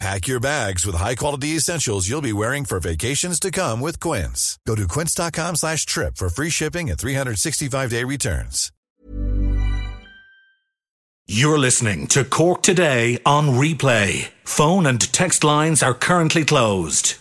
Pack your bags with high-quality essentials you'll be wearing for vacations to come with Quince. Go to quince.com slash trip for free shipping and 365-day returns. You're listening to Cork Today on replay. Phone and text lines are currently closed.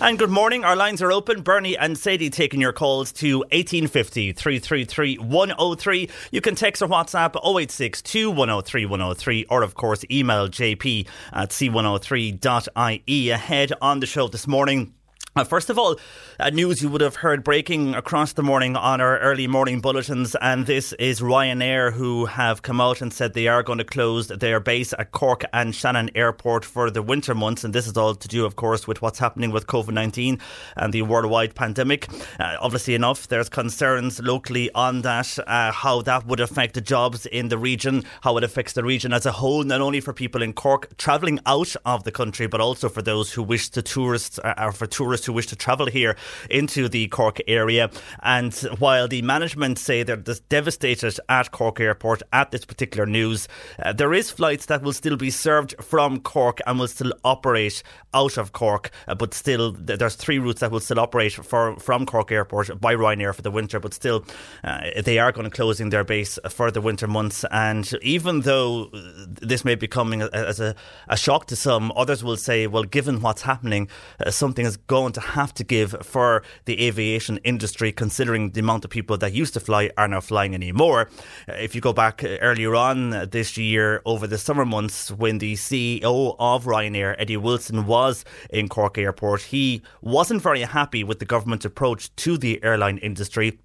And good morning. Our lines are open. Bernie and Sadie taking your calls to 1850 333 103. You can text or WhatsApp 086 103 103 or, of course, email jp at c103.ie. Ahead on the show this morning. Uh, first of all, uh, news you would have heard breaking across the morning on our early morning bulletins, and this is Ryanair who have come out and said they are going to close their base at Cork and Shannon Airport for the winter months, and this is all to do, of course, with what's happening with COVID 19 and the worldwide pandemic. Uh, obviously, enough, there's concerns locally on that, uh, how that would affect the jobs in the region, how it affects the region as a whole, not only for people in Cork travelling out of the country, but also for those who wish to tourists, uh, or for tourists who wish to travel here into the Cork area. And while the management say they're devastated at Cork Airport at this particular news, uh, there is flights that will still be served from Cork and will still operate out of Cork. Uh, but still, there's three routes that will still operate for, from Cork Airport by Ryanair for the winter. But still, uh, they are going to closing their base for the winter months. And even though uh, this may be coming as a, a shock to some, others will say, well, given what's happening, uh, something is going to have to give for the aviation industry, considering the amount of people that used to fly are not flying anymore. Uh, If you go back uh, earlier on this year, over the summer months, when the CEO of Ryanair, Eddie Wilson, was in Cork Airport, he wasn't very happy with the government approach to the airline industry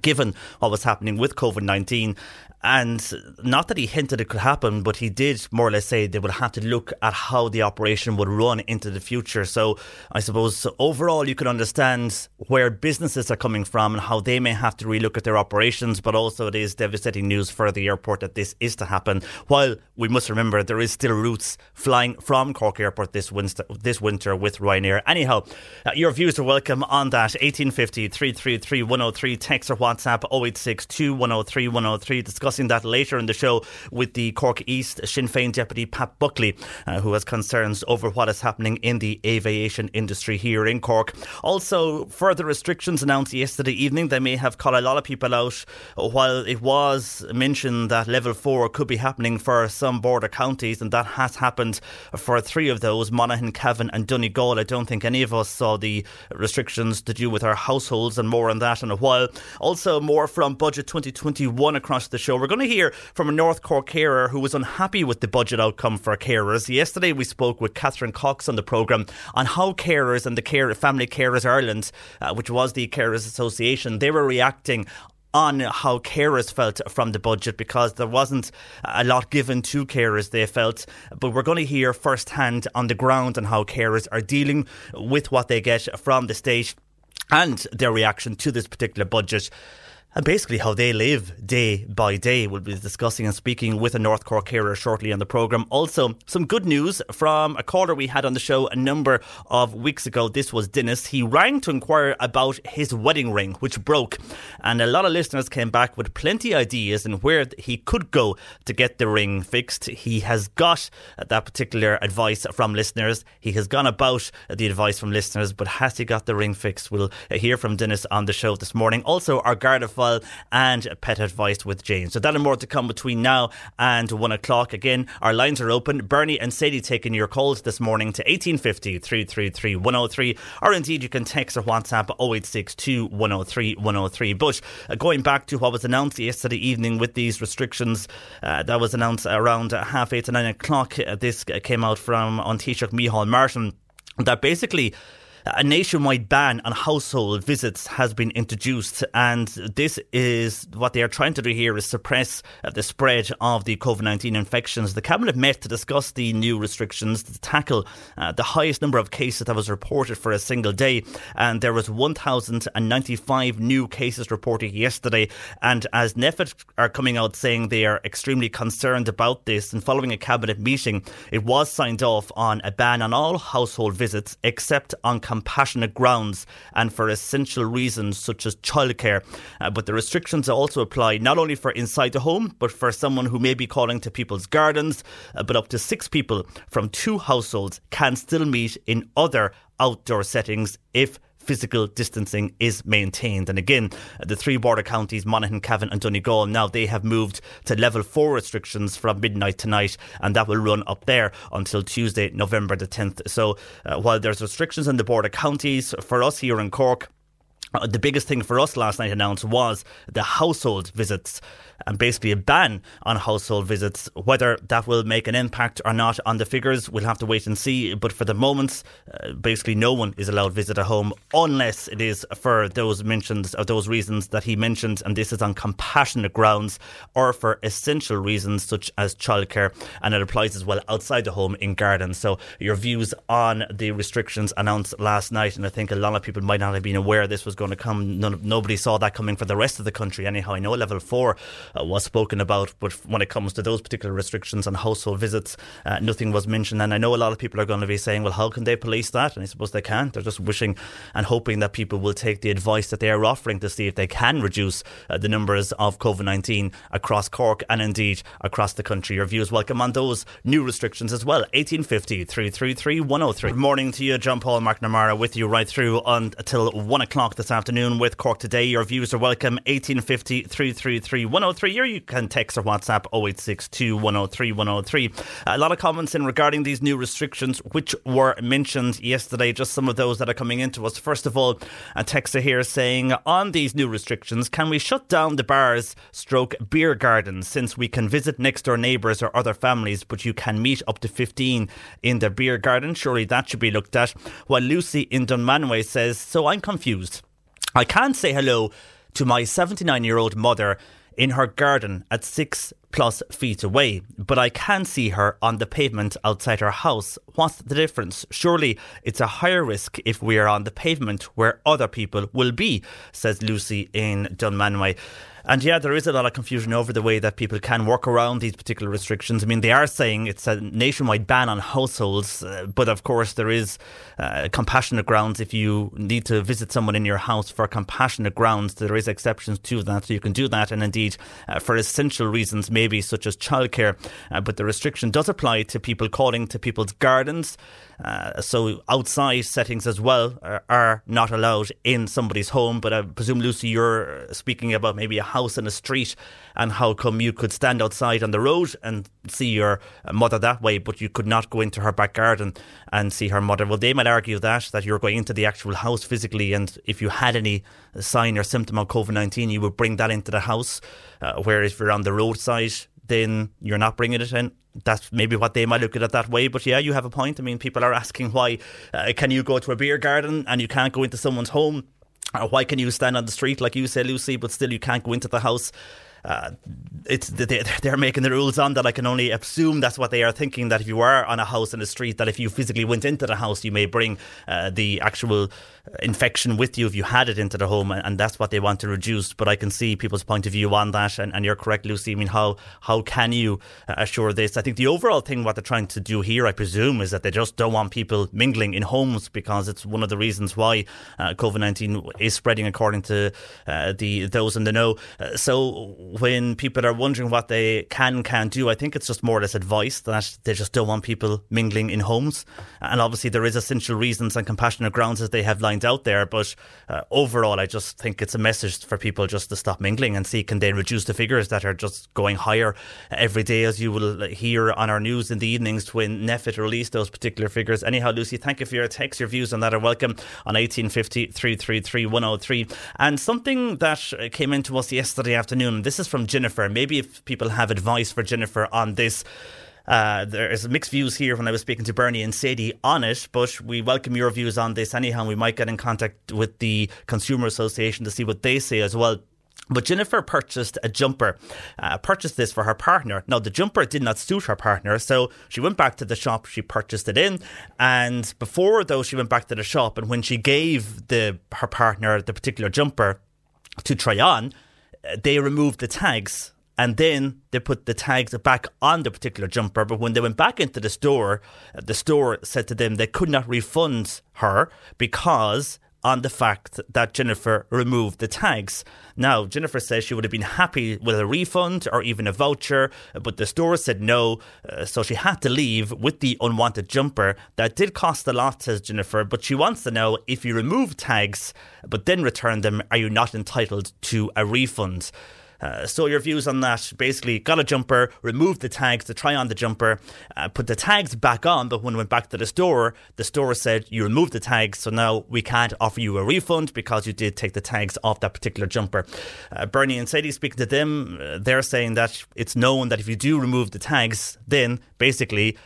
given what was happening with COVID 19. And not that he hinted it could happen, but he did more or less say they would have to look at how the operation would run into the future. So I suppose overall you can understand where businesses are coming from and how they may have to relook at their operations, but also it is devastating news for the airport that this is to happen. While we must remember there is still routes flying from Cork Airport this winter, this winter with Ryanair. Anyhow, uh, your views are welcome on that. 1850 333 103, text or WhatsApp 086 103 103. Discussing that later in the show with the Cork East Sinn Féin deputy Pat Buckley, uh, who has concerns over what is happening in the aviation industry here in Cork. Also, further restrictions announced yesterday evening. They may have caught a lot of people out while it was mentioned that level four could be happening for some border counties, and that has happened for three of those Monaghan, Cavan, and Donegal. I don't think any of us saw the restrictions to do with our households, and more on that in a while. Also, more from Budget 2021 across the show. We're going to hear from a North Cork carer who was unhappy with the budget outcome for carers. Yesterday, we spoke with Catherine Cox on the programme on how carers and the care, Family Carers Ireland, uh, which was the Carers Association, they were reacting on how carers felt from the budget because there wasn't a lot given to carers, they felt. But we're going to hear firsthand on the ground on how carers are dealing with what they get from the state and their reaction to this particular budget. And basically, how they live day by day. We'll be discussing and speaking with a North Cork carer shortly on the programme. Also, some good news from a caller we had on the show a number of weeks ago. This was Dennis. He rang to inquire about his wedding ring, which broke. And a lot of listeners came back with plenty ideas and where he could go to get the ring fixed. He has got that particular advice from listeners. He has gone about the advice from listeners, but has he got the ring fixed? We'll hear from Dennis on the show this morning. Also, our Garda profile and pet advice with Jane. So that and more to come between now and one o'clock. Again, our lines are open. Bernie and Sadie taking your calls this morning to 1850 333 103, or indeed you can text or WhatsApp 0862 103 103. But uh, going back to what was announced yesterday evening with these restrictions, uh, that was announced around half eight to nine o'clock. Uh, this came out from on Taoiseach Micheál Martin that basically a nationwide ban on household visits has been introduced, and this is what they are trying to do here is suppress uh, the spread of the COVID 19 infections. The Cabinet met to discuss the new restrictions to tackle uh, the highest number of cases that was reported for a single day, and there was 1,095 new cases reported yesterday. And as NPHET are coming out saying they are extremely concerned about this, and following a Cabinet meeting, it was signed off on a ban on all household visits except on compassionate grounds and for essential reasons such as childcare. Uh, but the restrictions also apply not only for inside the home, but for someone who may be calling to people's gardens. Uh, but up to six people from two households can still meet in other outdoor settings if physical distancing is maintained. And again, the three border counties, Monaghan, Cavan, and Donegal, now they have moved to level four restrictions from midnight tonight, and that will run up there until Tuesday, November the 10th. So uh, while there's restrictions in the border counties, for us here in Cork, uh, the biggest thing for us last night announced was the household visits and basically a ban on household visits. Whether that will make an impact or not on the figures, we'll have to wait and see. But for the moment, uh, basically no one is allowed visit a home unless it is for those mentions or those reasons that he mentioned, and this is on compassionate grounds or for essential reasons such as childcare, and it applies as well outside the home in gardens. So your views on the restrictions announced last night, and I think a lot of people might not have been aware this was going to come. None, nobody saw that coming for the rest of the country. Anyhow, I know level four uh, was spoken about. But when it comes to those particular restrictions on household visits, uh, nothing was mentioned. And I know a lot of people are going to be saying, well, how can they police that? And I suppose they can't. They're just wishing and hoping that people will take the advice that they are offering to see if they can reduce uh, the numbers of COVID 19 across Cork and indeed across the country. Your views welcome on those new restrictions as well. 1850 333 103. Good morning to you, John Paul McNamara, with you right through until 1 o'clock this afternoon with Cork Today. Your views are welcome. 1850 333 103 103 you can text or WhatsApp 0862 103 103. A lot of comments in regarding these new restrictions, which were mentioned yesterday. Just some of those that are coming into us. First of all, a texter here saying, on these new restrictions, can we shut down the bars stroke beer gardens since we can visit next door neighbours or other families, but you can meet up to 15 in the beer garden? Surely that should be looked at. While Lucy in Dunmanway says, so I'm confused. I can't say hello to my 79 year old mother in her garden at six plus feet away, but I can see her on the pavement outside her house. What's the difference? Surely it's a higher risk if we are on the pavement where other people will be, says Lucy in Dunmanway. And yeah, there is a lot of confusion over the way that people can work around these particular restrictions. I mean, they are saying it's a nationwide ban on households, uh, but of course, there is uh, compassionate grounds if you need to visit someone in your house for compassionate grounds. There is exceptions to that, so you can do that, and indeed uh, for essential reasons, maybe such as childcare. Uh, but the restriction does apply to people calling to people's gardens. Uh, so outside settings as well are, are, not allowed in somebody's home. But I presume, Lucy, you're speaking about maybe a house in a street and how come you could stand outside on the road and see your mother that way, but you could not go into her back garden and see her mother. Well, they might argue that, that you're going into the actual house physically, and if you had any sign or symptom of COVID 19, you would bring that into the house. Uh, whereas if you're on the roadside, then you're not bringing it in. That's maybe what they might look at it that way. But yeah, you have a point. I mean, people are asking why uh, can you go to a beer garden and you can't go into someone's home? Or why can you stand on the street, like you say, Lucy, but still you can't go into the house? Uh, it's they're making the rules on that. I can only assume that's what they are thinking. That if you are on a house in the street, that if you physically went into the house, you may bring uh, the actual infection with you if you had it into the home, and that's what they want to reduce. But I can see people's point of view on that, and, and you're correct, Lucy. I mean, how how can you uh, assure this? I think the overall thing what they're trying to do here, I presume, is that they just don't want people mingling in homes because it's one of the reasons why uh, COVID nineteen is spreading, according to uh, the those in the know. So when people are wondering what they can can't do, I think it's just more or less advice that they just don't want people mingling in homes. And obviously, there is essential reasons and compassionate grounds as they have lined out there. But uh, overall, I just think it's a message for people just to stop mingling and see can they reduce the figures that are just going higher every day, as you will hear on our news in the evenings when NPHET release those particular figures. Anyhow, Lucy, thank you for your text. Your views on that are welcome on 1850 333 103. And something that came into us yesterday afternoon, this is from Jennifer. Maybe if people have advice for Jennifer on this. Uh, there's mixed views here when I was speaking to Bernie and Sadie on it, but we welcome your views on this anyhow. We might get in contact with the Consumer Association to see what they say as well. But Jennifer purchased a jumper, uh, purchased this for her partner. Now, the jumper did not suit her partner, so she went back to the shop, she purchased it in. And before, though, she went back to the shop, and when she gave the her partner the particular jumper to try on, they removed the tags and then they put the tags back on the particular jumper. But when they went back into the store, the store said to them they could not refund her because on the fact that Jennifer removed the tags. Now, Jennifer says she would have been happy with a refund or even a voucher, but the store said no, uh, so she had to leave with the unwanted jumper. That did cost a lot, says Jennifer, but she wants to know if you remove tags but then return them, are you not entitled to a refund? Uh, so your views on that? Basically, got a jumper, removed the tags to try on the jumper, uh, put the tags back on, but when we went back to the store, the store said you removed the tags, so now we can't offer you a refund because you did take the tags off that particular jumper. Uh, Bernie and Sadie speaking to them, uh, they're saying that it's known that if you do remove the tags, then basically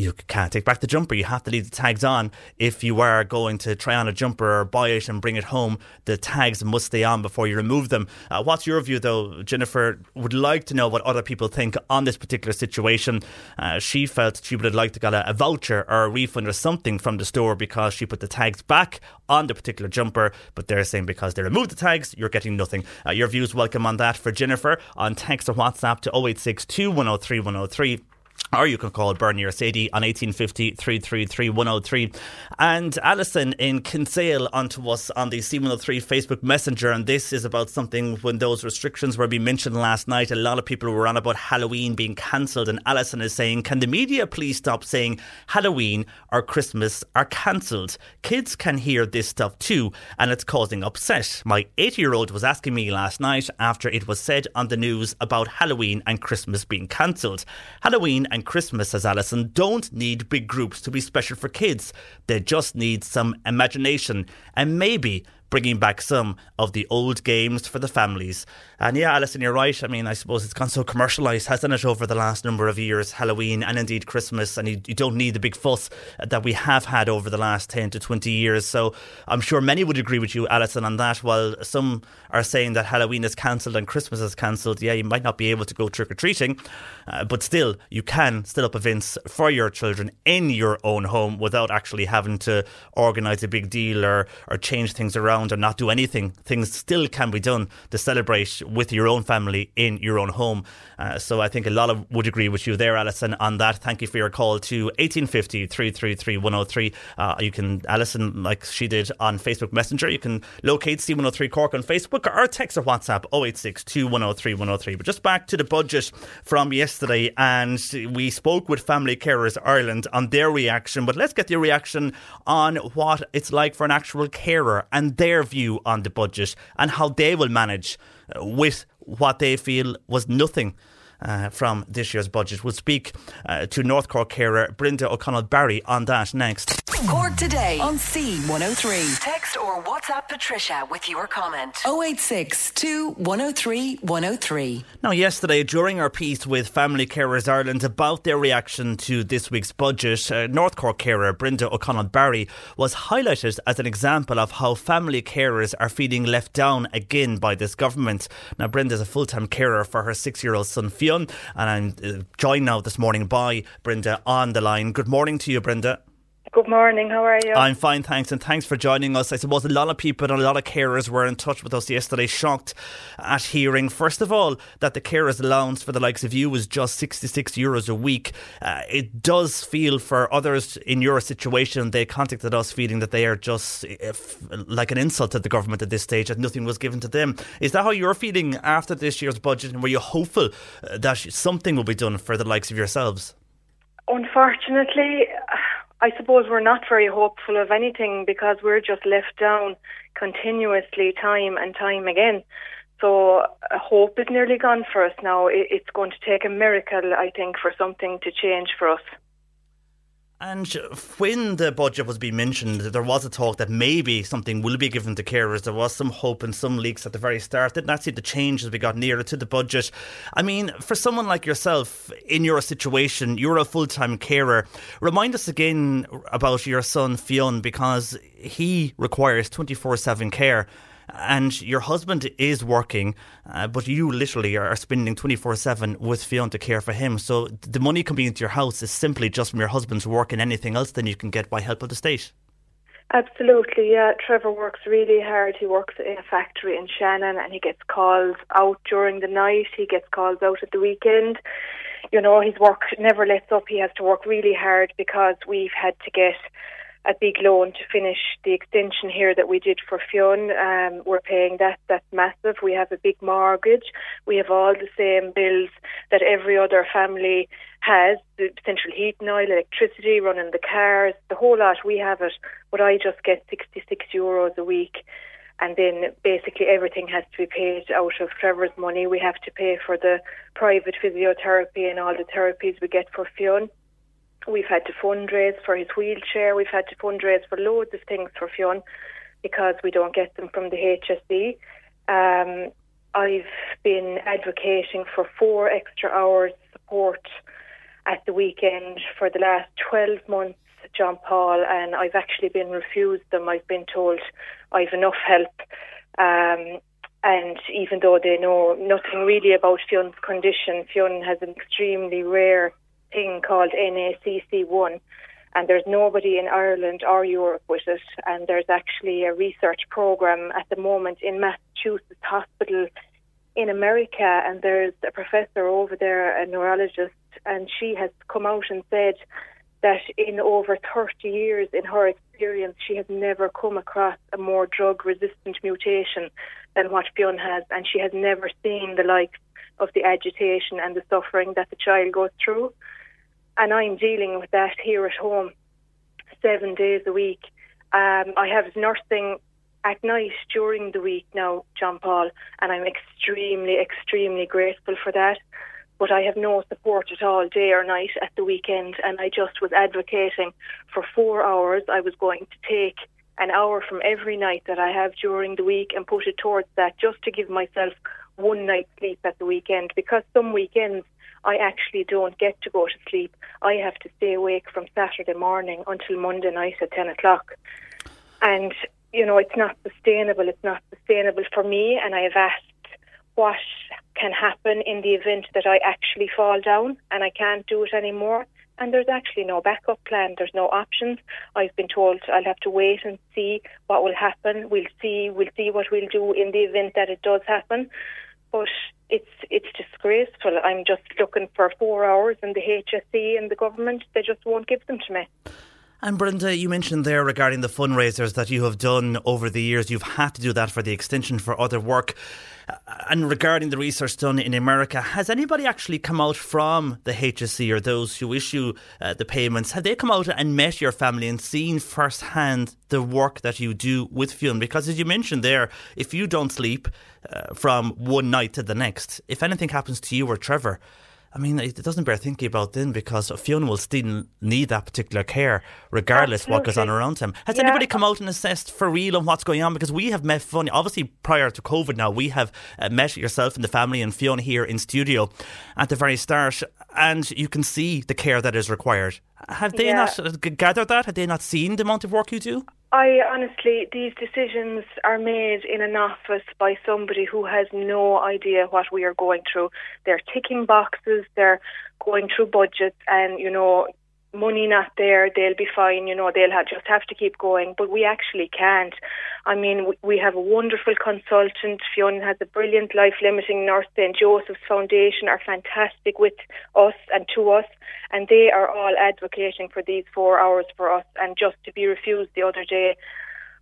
you can't take back the jumper. You have to leave the tags on. If you are going to try on a jumper or buy it and bring it home, the tags must stay on before you remove them. Uh, what's your view, though? Jennifer would like to know what other people think on this particular situation. Uh, she felt she would have liked to get a, a, voucher or a refund or something from the store because she put the tags back on the particular jumper, but they're saying because they removed the tags, you're getting nothing. Uh, your views welcome on that for Jennifer on text or WhatsApp to 0862 103 103 or you can call Bernie or Sadie on 1850 333 103. And Alison in Kinsale onto us on the C103 Facebook Messenger. And this is about something when those restrictions were being mentioned last night. A lot of people were on about Halloween being cancelled. And Alison is saying, Can the media please stop saying Halloween or Christmas are cancelled? Kids can hear this stuff too, and it's causing upset. My eight year old was asking me last night after it was said on the news about Halloween and Christmas being cancelled. Halloween and Christmas, says Alison, don't need big groups to be special for kids. They just need some imagination and maybe bringing back some of the old games for the families. And yeah, Alison, you're right. I mean, I suppose it's gone so commercialised, hasn't it, over the last number of years, Halloween and indeed Christmas. And you, you, don't need the big fuss that we have had over the last 10 to 20 years. So I'm sure many would agree with you, Alison, on that. While some are saying that Halloween is cancelled and Christmas is cancelled, yeah, you might not be able to go trick or treating, uh, but still, you can still up events for your children in your own home without actually having to organise a big deal or, or change things around around and not do anything, things still can be done to celebrate with your own family in your own home. Uh, so I think a lot of would agree with you there, Alison, on that. Thank you for your call to 1850 333 103. Uh, you can, Alison, like she did on Facebook Messenger, you can locate C103 Cork on Facebook or text or WhatsApp 086 103 103. But just back to the budget from yesterday, and we spoke with Family Carers Ireland on their reaction. But let's get your reaction on what it's like for an actual carer and their their view on the budget and how they will manage uh, with what they feel was nothing uh, from this year's budget. We'll speak uh, to North Cork carer Brenda O'Connell Barry on that next. Cork today on C103. Text or WhatsApp Patricia with your comment. 086 103 103. Now, yesterday, during our piece with Family Carers Ireland about their reaction to this week's budget, uh, North Cork carer Brenda O'Connell Barry was highlighted as an example of how family carers are feeling left down again by this government. Now, Brenda is a full time carer for her six year old son And I'm uh, joined now this morning by Brenda on the line. Good morning to you, Brenda. Good morning. How are you? I'm fine, thanks, and thanks for joining us. I suppose a lot of people and a lot of carers were in touch with us yesterday, shocked at hearing, first of all, that the carers allowance for the likes of you was just 66 euros a week. Uh, it does feel for others in your situation, they contacted us feeling that they are just if, like an insult to the government at this stage, that nothing was given to them. Is that how you're feeling after this year's budget, and were you hopeful uh, that something will be done for the likes of yourselves? Unfortunately, I suppose we're not very hopeful of anything because we're just left down continuously, time and time again. So uh, hope is nearly gone for us now. It's going to take a miracle, I think, for something to change for us. And when the budget was being mentioned, there was a talk that maybe something will be given to carers. There was some hope and some leaks at the very start. Did not see the change as we got nearer to the budget. I mean, for someone like yourself, in your situation, you're a full time carer. Remind us again about your son, Fionn, because he requires 24 7 care and your husband is working, uh, but you literally are spending 24 7 with Fionn to care for him. So the money coming into your house is simply just from your husband's work and anything else than you can get by help of the state. Absolutely, yeah. Trevor works really hard. He works in a factory in Shannon and he gets calls out during the night. He gets calls out at the weekend. You know, his work never lets up. He has to work really hard because we've had to get a big loan to finish the extension here that we did for Fionn. Um, we're paying that. That's massive. We have a big mortgage. We have all the same bills that every other family has: the central heating oil, electricity, running the cars, the whole lot. We have it, but I just get 66 euros a week. And then basically everything has to be paid out of Trevor's money. We have to pay for the private physiotherapy and all the therapies we get for Fionn We've had to fundraise for his wheelchair. We've had to fundraise for loads of things for Fionn because we don't get them from the HSE. Um, I've been advocating for four extra hours support at the weekend for the last 12 months, John Paul, and I've actually been refused them. I've been told I've enough help. Um, and even though they know nothing really about Fionn's condition, Fionn has an extremely rare thing called NACC1, and there's nobody in Ireland or Europe with it. And there's actually a research program at the moment in Massachusetts Hospital in America, and there's a professor over there, a neurologist, and she has come out and said that in over 30 years in her experience, she has never come across a more drug resistant mutation than what Fionn has, and she has never seen the likes of the agitation and the suffering that the child goes through and I'm dealing with that here at home seven days a week. Um, I have nursing at night during the week now, John Paul, and I'm extremely, extremely grateful for that. But I have no support at all, day or night, at the weekend, and I just was advocating for four hours. I was going to take an hour from every night that I have during the week and put it towards that just to give myself one night's sleep at the weekend because some weekends I actually don't get to go to sleep. I have to stay awake from Saturday morning until Monday night at 10 o'clock. And, you know, it's not sustainable. It's not sustainable for me. And I have asked what can happen in the event that I actually fall down and I can't do it anymore. And there's actually no backup plan. There's no options. I've been told I'll have to wait and see what will happen. We'll see. We'll see what we'll do in the event that it does happen. But it's it's disgraceful. I'm just looking for four hours, and the HSE and the government they just won't give them to me. And Brenda, you mentioned there regarding the fundraisers that you have done over the years. You've had to do that for the extension for other work. Uh, and regarding the research done in America, has anybody actually come out from the HSE or those who issue uh, the payments? Have they come out and met your family and seen firsthand the work that you do with Fionn? Because as you mentioned there, if you don't sleep uh, from one night to the next, if anything happens to you or Trevor, I mean, it doesn't bear thinking about then because Fionn will still need that particular care regardless Absolutely. what goes on around him. Has yeah. anybody come out and assessed for real on what's going on? Because we have met Fionn, obviously prior to COVID now, we have uh, met yourself and the family and Fionn here in studio at the very start and you can see the care that is required. Have they yeah. not gathered that? Have they not seen the amount of work you do? I honestly, these decisions are made in an office by somebody who has no idea what we are going through. They're ticking boxes, they're going through budgets, and you know, money not there, they'll be fine, you know, they'll have, just have to keep going. But we actually can't. I mean, we, have a wonderful consultant. Fionn has a brilliant life limiting nurse. St. Joseph's Foundation are fantastic with us and to us. And they are all advocating for these four hours for us. And just to be refused the other day,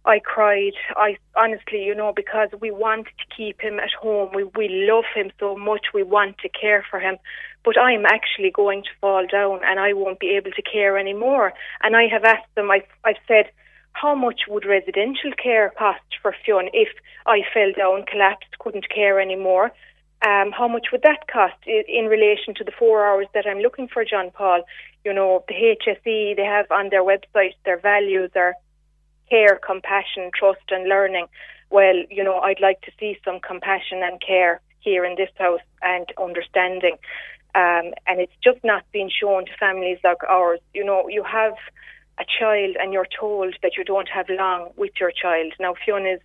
I cried. I honestly, you know, because we want to keep him at home. We we love him so much. We want to care for him. But I'm actually going to fall down and I won't be able to care anymore. And I have asked them, I've, I've said, how much would residential care cost for Fionn if I fell down, collapsed, couldn't care anymore? Um, how much would that cost in relation to the four hours that I'm looking for John Paul? You know, the HSE, they have on their website their values are care, compassion, trust, and learning. Well, you know, I'd like to see some compassion and care here in this house and understanding. Um, and it's just not being shown to families like ours. You know, you have a child and you're told that you don't have long with your child. Now, Fionn is,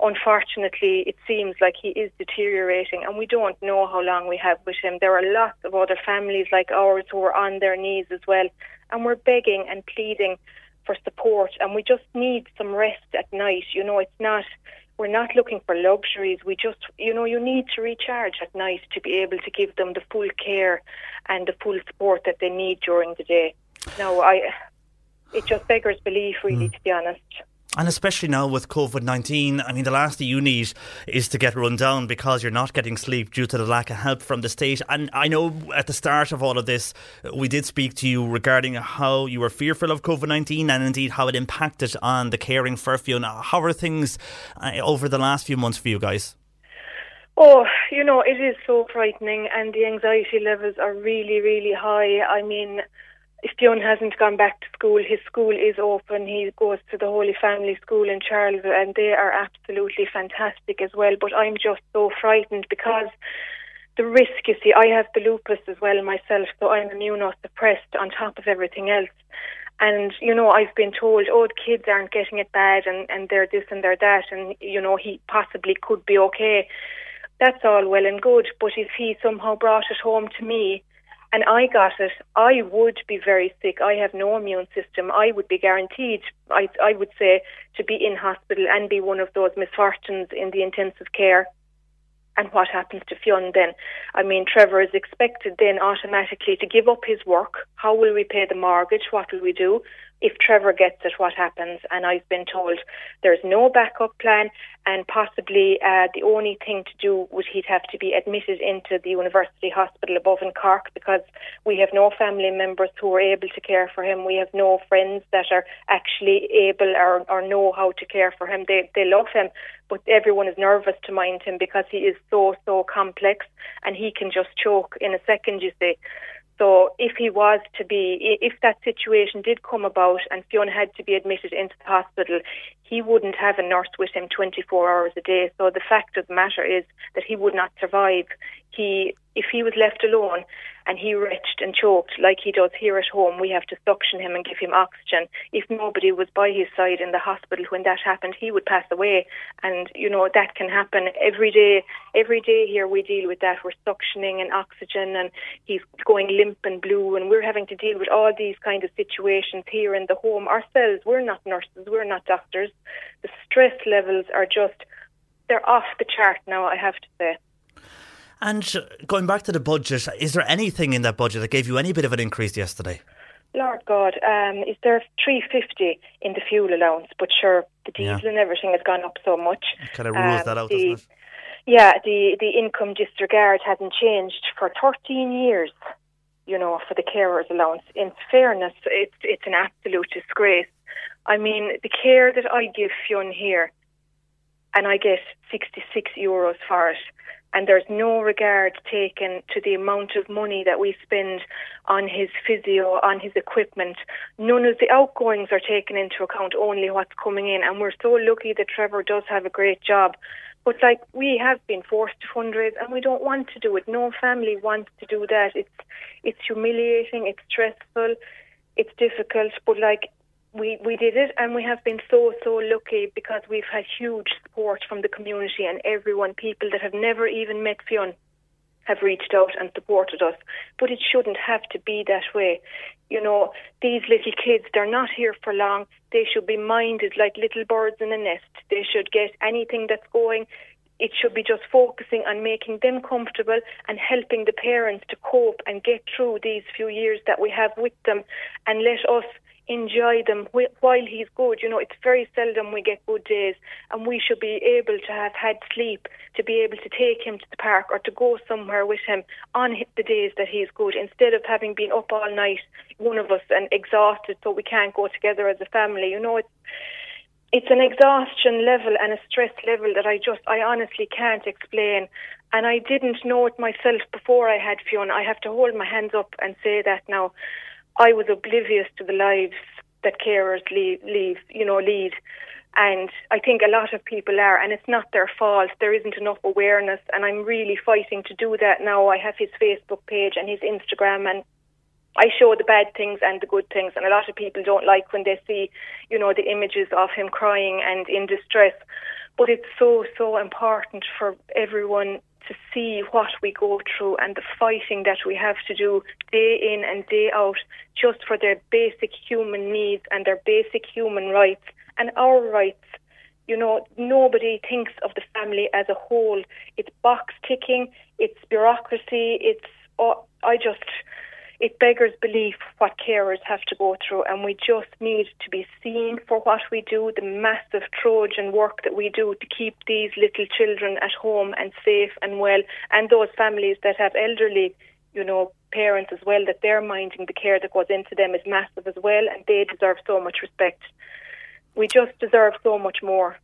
unfortunately, it seems like he is deteriorating and we don't know how long we have with him. There are lots of other families like ours who are on their knees as well. And we're begging and pleading for support and we just need some rest at night. You know, it's not we're not looking for luxuries. We just you know, you need to recharge at night to be able to give them the full care and the full support that they need during the day. No, I it just beggars belief really hmm. to be honest. And especially now with COVID 19, I mean, the last thing you need is to get run down because you're not getting sleep due to the lack of help from the state. And I know at the start of all of this, we did speak to you regarding how you were fearful of COVID 19 and indeed how it impacted on the caring for Fionn. How are things uh, over the last few months for you guys? Oh, you know, it is so frightening, and the anxiety levels are really, really high. I mean, if Fionn hasn't gone back to school, his school is open. He goes to the Holy Family School in Charleville, and they are absolutely fantastic as well. But I'm just so frightened because the risk, you see, I have the lupus as well myself, so I'm immunosuppressed on top of everything else. And, you know, I've been told, oh, the kids aren't getting it bad and, and they're this and they're that, and, you know, he possibly could be okay. That's all well and good, but if he somehow brought it home to me, and I got it, I would be very sick. I have no immune system. I would be guaranteed, I, I would say, to be in hospital and be one of those misfortunes in the intensive care. And what happens to Fionn then? I mean, Trevor is expected then automatically to give up his work. How will we pay the mortgage? What will we do? If Trevor gets it, what happens? And I've been told there's no backup plan, and possibly uh, the only thing to do would he'd have to be admitted into the University Hospital above in Cork because we have no family members who are able to care for him. We have no friends that are actually able or, or know how to care for him. They they love him, but everyone is nervous to mind him because he is so so complex and he can just choke in a second. You see. So if he was to be, if that situation did come about and Fionn had to be admitted into the hospital, he wouldn't have a nurse with him 24 hours a day. So the fact of the matter is that he would not survive. He, if he was left alone, and he retched and choked like he does here at home. We have to suction him and give him oxygen. If nobody was by his side in the hospital when that happened, he would pass away. And, you know, that can happen every day. Every day here we deal with that. We're suctioning and oxygen and he's going limp and blue and we're having to deal with all these kind of situations here in the home ourselves. We're not nurses, we're not doctors. The stress levels are just, they're off the chart now, I have to say. And going back to the budget, is there anything in that budget that gave you any bit of an increase yesterday? Lord God, um, is there three fifty in the fuel allowance? But sure, the diesel yeah. and everything has gone up so much. kind of rules um, that out, the, doesn't it? Yeah, the the income disregard hasn't changed for thirteen years. You know, for the carers allowance. In fairness, it's it's an absolute disgrace. I mean, the care that I give Fionn here, and I get sixty six euros for it and there's no regard taken to the amount of money that we spend on his physio, on his equipment. None of the outgoings are taken into account, only what's coming in. And we're so lucky that Trevor does have a great job. But like we have been forced to fundraise and we don't want to do it. No family wants to do that. It's it's humiliating, it's stressful, it's difficult, but like we, we did it and we have been so, so lucky because we've had huge support from the community and everyone, people that have never even met Fionn. have reached out and supported us. But it shouldn't have to be that way. You know, these little kids, they're not here for long. They should be minded like little birds in a nest. They should get anything that's going. It should be just focusing on making them comfortable and helping the parents to cope and get through these few years that we have with them and let us enjoy them while he's good. You know, it's very seldom we get good days, and we should be able to have had sleep to be able to take him to the park or to go somewhere with him on the days that he's good, instead of having been up all night, one of us, and exhausted, so we can't go together as a family. You know, it's it's an exhaustion level and a stress level that I just, I honestly can't explain. And I didn't know it myself before I had Fionn. I have to hold my hands up and say that now. I was oblivious to the lives that carers leave, you know, lead. And I think a lot of people are, and it's not their fault. There isn't enough awareness, and I'm really fighting to do that now. I have his Facebook page and his Instagram, and I show the bad things and the good things, and a lot of people don't like when they see, you know, the images of him crying and in distress. But it's so, so important for everyone to see what we go through and the fighting that we have to do day in and day out just for their basic human needs and their basic human rights and our rights. You know, nobody thinks of the family as a whole. It's box ticking, it's bureaucracy, it's, oh, I just, it beggars belief what carers have to go through, and we just need to be seen for what we do, the massive Trojan work that we do to keep these little children at home and safe and well, and those families that have elderly, you know, parents as well, that they're minding the care that goes into them is massive as well, and they deserve so much respect. We just deserve so much more.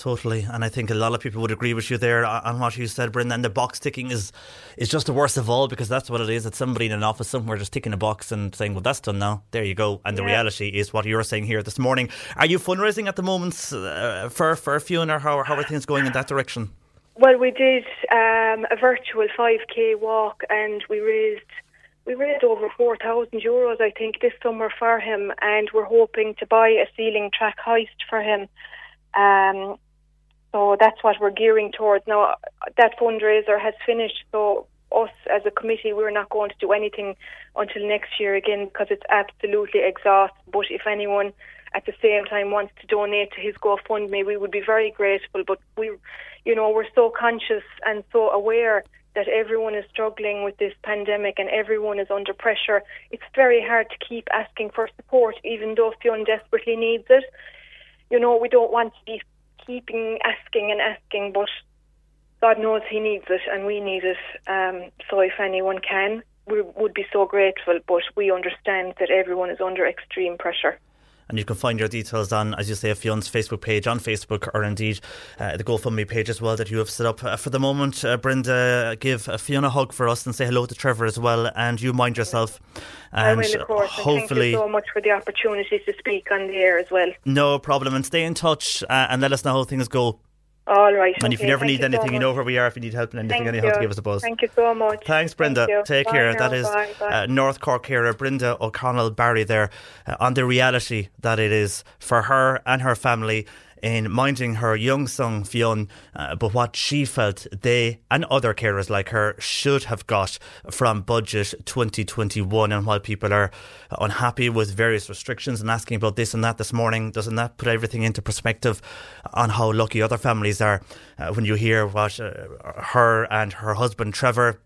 Totally, and I think a lot of people would agree with you there on what you said, Brenda. And the box ticking is is just the worst of all because that's what it is. It's somebody in an office somewhere just ticking a box and saying, "Well, that's done now. There you go." And the reality is what you're saying here this morning. Are you fundraising at the moment uh, for for Fionn? How how are things going in that direction? Well, we did um, a virtual 5k walk, and we raised we raised over four thousand euros, I think, this summer for him, and we're hoping to buy a ceiling track hoist for him. Um, so that's what we're gearing towards. Now, that fundraiser has finished, so us as a committee, we're not going to do anything until next year again because it's absolutely exhausting. But if anyone at the same time wants to donate to his GoFundMe, we would be very grateful. But we, you know, we're so conscious and so aware that everyone is struggling with this pandemic and everyone is under pressure. It's very hard to keep asking for support, even though Fionn desperately needs it. You know, we don't want to be keeping asking and asking, but God knows he needs it and we need it. Um, so if anyone can, we would be so grateful. But we understand that everyone is under extreme pressure. And you can find your details on, as you say, Fionn's Facebook page on Facebook, or indeed uh, the GoFundMe page as well that you have set up. Uh, for the moment, uh, Brenda, give uh, Fiona a hug for us and say hello to Trevor as well. And you mind yourself. I will, of course. And hopefully, thank you so much for the opportunity to speak on the air as well. no problem. And stay in touch uh, and let us know how things go. All right. And if you okay, never thank need so anything, you know where we are. If you need help in anything, Thank anyhow, to give us a buzz. Thank you so much. Thanks, Brenda. Thank. Take Bye care. now. That is Bye, bye. Uh, North Cork carer Brenda O'Connell Barry there uh, on the reality that it is for her and her family in minding her young son Fionn, uh, but what she felt they and other carers like her should have got from budget 2021. And while people are unhappy with various restrictions and asking about this and that this morning, doesn't that put everything into perspective on how lucky other families are uh, when you hear what uh, her and her husband Trevor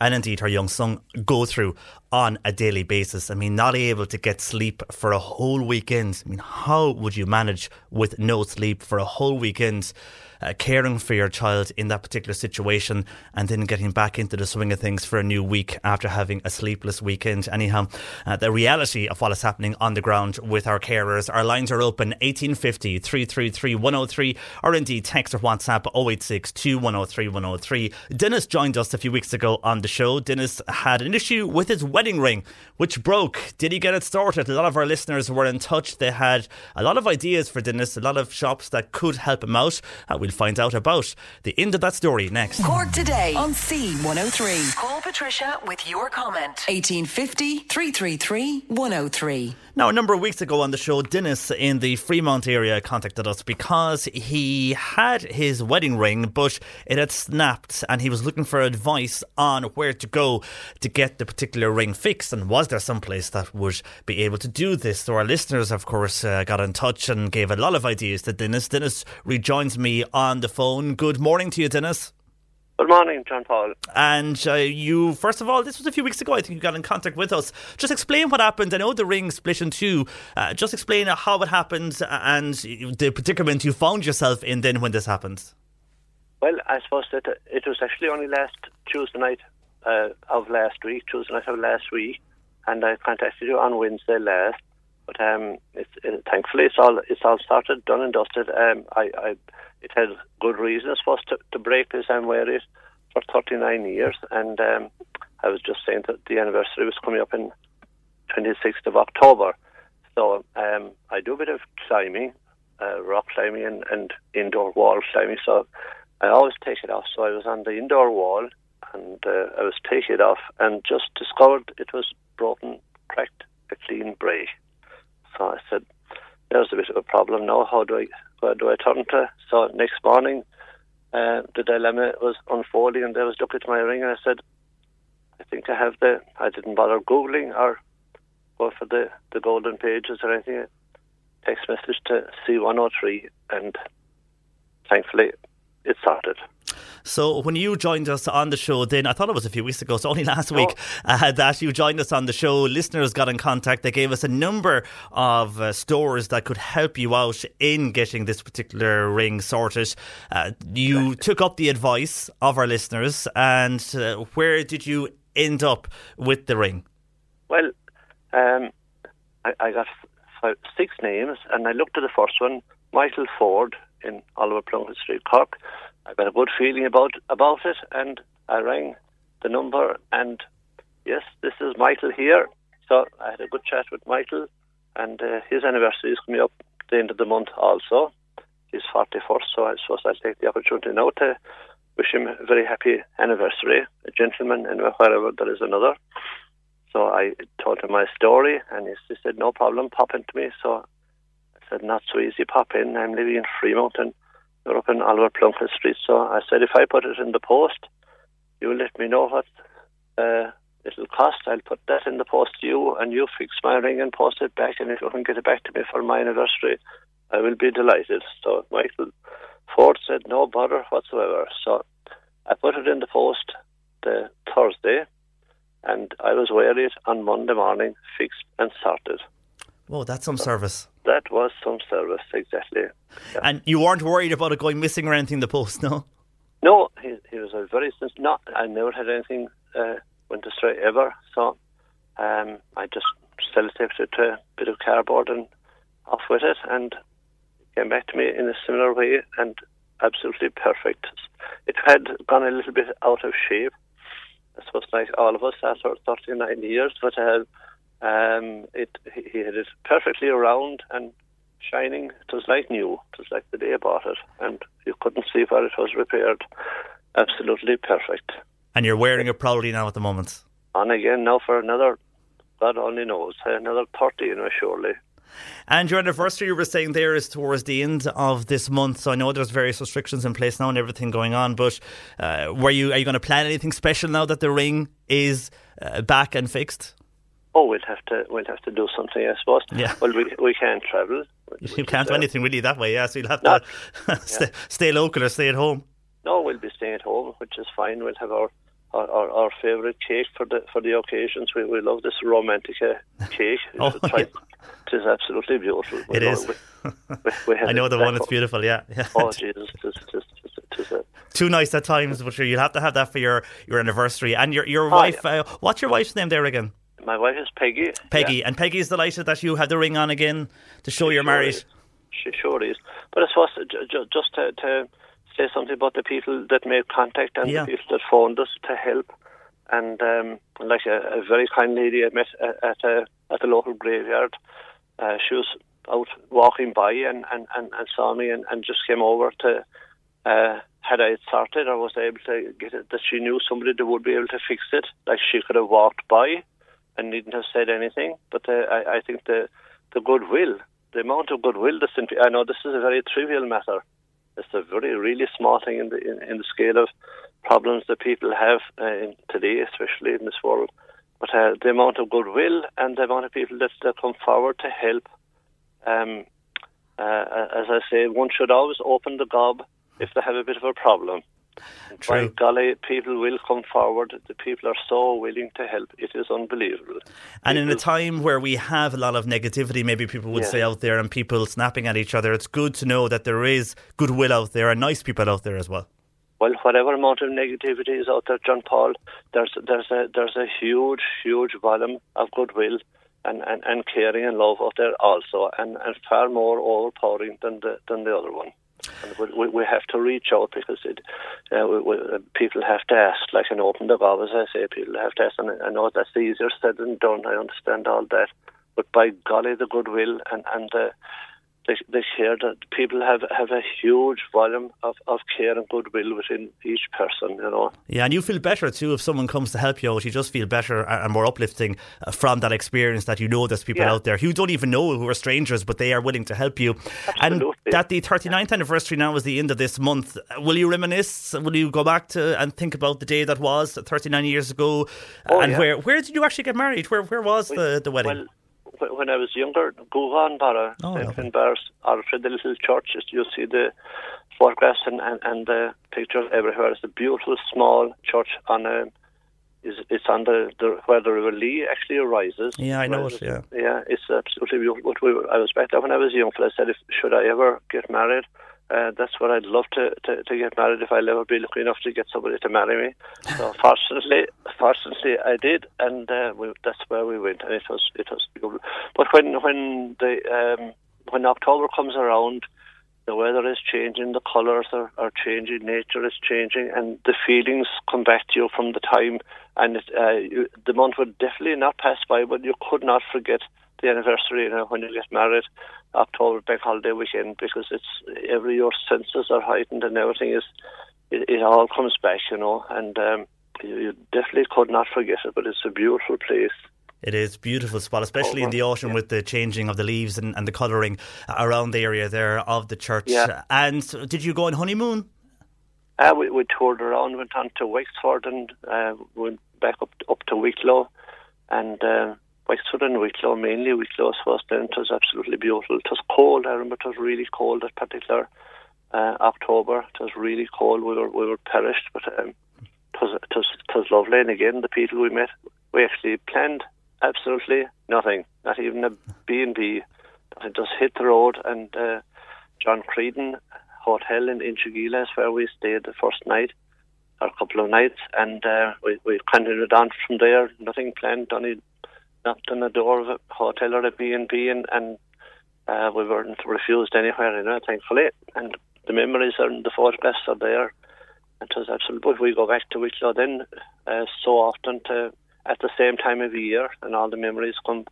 and indeed her young son go through on a daily basis. I mean, not able to get sleep for a whole weekend. I mean, how would you manage with no sleep for a whole weekend? Uh, caring for your child in that particular situation and then getting back into the swing of things for a new week after having a sleepless weekend. Anyhow, uh, the reality of what is happening on the ground with our carers. Our lines are open 1850 333 103 or indeed text or WhatsApp 086 2103 103. Dennis joined us a few weeks ago on the show. Dennis had an issue with his wedding ring, which broke. Did he get it sorted? A lot of our listeners were in touch. They had a lot of ideas for Dennis, a lot of shops that could help him out. Uh, we'll find out about the end of that story next. Cork today on C103. Call Patricia with your comment. 1850 333 103. Now, a number of weeks ago on the show, Dennis in the Fremont area contacted us because he had his wedding ring, but it had snapped and he was looking for advice on where to go to get the particular ring fixed. And was there some place that would be able to do this? So, our listeners, of course, uh, got in touch and gave a lot of ideas to Dennis. Dennis rejoins me on the phone. Good morning to you, Dennis. Good morning, John Paul. And uh, you, first of all, this was a few weeks ago. I think you got in contact with us. Just explain what happened. I know the ring split in two. Uh, just explain how it happened and the predicament you found yourself in then when this happened. Well, I suppose that it was actually only last Tuesday night uh, of last week, Tuesday night of last week, and I contacted you on Wednesday last. But um, it's, it, thankfully, it's all it's all started, done and dusted. Um, I, I it had good reason, I suppose, to, to break this and wear it for 39 years. And um, I was just saying that the anniversary was coming up in 26th of October. So um, I do a bit of climbing, uh, rock climbing and, and indoor wall climbing. So I always take it off. So I was on the indoor wall and uh, I was taking it off and just discovered it was broken, cracked, a clean break. So I said, there's a bit of a problem now. How do I where do I turn to? So next morning, uh, the dilemma was unfolding, and I was looking at my ring, and I said, I think I have the. I didn't bother googling or go for the the golden pages or anything. Text message to C103, and thankfully, it started. So when you joined us on the show, then I thought it was a few weeks ago, so only last week uh, that you joined us on the show. Listeners got in contact. They gave us a number of uh, stores that could help you out in getting this particular ring sorted. Uh, you took up the advice of our listeners, and uh, where did you end up with the ring? Well, um, I, I got six names, and I looked at the first one, Michael Ford in Oliver Plunkett Street, Cork. I got a good feeling about about it, and I rang the number, and yes, this is Michael here. So I had a good chat with Michael, and uh, his anniversary is coming up at the end of the month also. He's 41st, so I suppose I'll take the opportunity now to wish him a very happy anniversary, a gentleman, and wherever there is another. So I told him my story, and he said, no problem, pop into me. So said, not so easy, pop in. I'm living in Fremont, and you're up in Oliver Plunkett Street. So I said, if I put it in the post, you let me know what uh, it'll cost. I'll put that in the post to you, and you fix my ring and post it back. And if you can get it back to me for my anniversary, I will be delighted. So Michael Ford said, no bother whatsoever. So I put it in the post the Thursday, and I was wearing it on Monday morning, fixed and sorted. Oh, that's some service. That was some service, exactly. Yeah. And you weren't worried about it going missing or anything in the post, no? No, he, he was a very since not. I never had anything uh, went astray ever. So um, I just sellotaped it to a bit of cardboard and off with it, and it came back to me in a similar way and absolutely perfect. It had gone a little bit out of shape. I suppose like all of us after 39 years, but uh, um, it he had it perfectly round and shining. It was like new. It was like the day I bought it, and you couldn't see where it was repaired. Absolutely perfect. And you're wearing it proudly now at the moment. On again now for another, God only knows, another 30, you know, surely. And your anniversary, you were saying there, is towards the end of this month. So I know there's various restrictions in place now and everything going on. But uh, were you are you going to plan anything special now that the ring is uh, back and fixed? Oh, we'll have to we'll have to do something, I suppose. Yeah. Well, we we can't travel. You can't do anything really that way, yeah. So you'll have No. to stay, stay local or stay at home. No, we'll be staying at home, which is fine. We'll have our our, our, our favourite cake for the for the occasions. We we love this romantic uh, cake. Oh, yeah. it. Is absolutely beautiful. We It love is. We, we, we I know the one. It's beautiful. Yeah, yeah. Oh Jesus, it is, it is, it is, it is a, Too nice at times, but sure, you'll have to have that for your, your anniversary. And your your Oh, wife. Uh, what's your wife's name there again? My wife is Peggy. Peggy. Yeah, And is delighted that you have the ring on again to show you're sure married. is. She sure is. But I suppose ju- ju- just to, to say something about the people that made contact and Yeah. the people that phoned us to help. and um, like a, a very kind lady I met at at, a, at the local graveyard. Uh, she was out walking by and, and, and, and saw me and, and just came over to. Uh, had I sorted or was able to get it, that she knew somebody that would be able to fix it. Like she could have walked by and needn't have said anything. But uh, I, I think the the goodwill, the amount of goodwill that's in. I know this is a very trivial matter. It's a very really small thing in the in, in the scale of problems that people have uh, today, especially in this world. But uh, the amount of goodwill and the amount of people that, that come forward to help. Um, uh, as I say, one should always open the gob if they have a bit of a problem. True. By golly, people will come forward. The people are so willing to help. It is unbelievable. And in a time where we have a lot of negativity, maybe people would Yeah. say out there, and people snapping at each other, it's good to know that there is goodwill out there and nice people out there as well. well, whatever amount of negativity is out there, John Paul, there's there's a there's a huge huge volume of goodwill and, and, and caring and love out there also, and, and far more overpowering than the than the other one. We, we, have to reach out because it, uh, we, we, uh, people have to ask, like an open the gob, as I say, people have to ask, and I know that's easier said than done. I understand all that, but by golly, the goodwill and and the the care that people have have a huge volume of, of care and goodwill within each person, you know. Yeah, and you feel better too if someone comes to help you out. You just feel better and more uplifting uh, from that experience that you know there's people Yeah. out there who don't even know who are strangers, but they are willing to help you. Absolutely. And that the 39th anniversary now is the end of this month. Will you reminisce? Will you go back to and think about the day that was 39 years ago? Oh, and yeah. where where did you actually get married? Where where was the, the wedding? Well, when I was younger, Gougane Barra, Oh, in in Bars, Alfred, the little church, you see the photographs and, and, and the pictures everywhere. It's a beautiful small church on a. Is it's on the, the where the River Lee actually arises. Yeah, I know it, yeah. yeah, it's absolutely beautiful. But we were, I was back there when I was young. I said, if should I ever get married, uh, that's what I'd love to, to, to get married if I'll ever be lucky enough to get somebody to marry me. So fortunately, fortunately I did, and uh, we, that's where we went, and it was it was beautiful. But when when the um, when October comes around, the weather is changing, the colours are, are changing, nature is changing, and the feelings come back to you from the time. And it, uh, you, the month would definitely not pass by, but you could not forget the anniversary you know, when you get married, October bank holiday weekend, because it's every your senses are heightened and everything is. It, it all comes back, you know, and um, you, you definitely could not forget it. But it's a beautiful place. It is beautiful spot, especially in the autumn with the changing of the leaves and, and the colouring around the area there of the church. Yeah. And did you go on honeymoon? Uh, we, we toured around, went on to Wexford and uh, went back up up to Wicklow, and uh, Wexford and Wicklow mainly. Wicklow was then. It was absolutely beautiful. It was cold. I remember it was really cold that particular uh, October. It was really cold. We were we were perished, but um, it was it was it was lovely. And again, the people we met, we actually planned absolutely nothing, not even a B and B. I just hit the road and uh, John Creedon Hotel in Inchigeela is where we stayed the first night or a couple of nights, and uh, we we continued on from there. Nothing planned. Only knocked on the door of a hotel or a B and B, and and uh, we weren't refused anywhere. You know, thankfully, and the memories and the photographs are there. It was absolutely. But we go back to Wicklow then uh, so often to at the same time of year, and all the memories come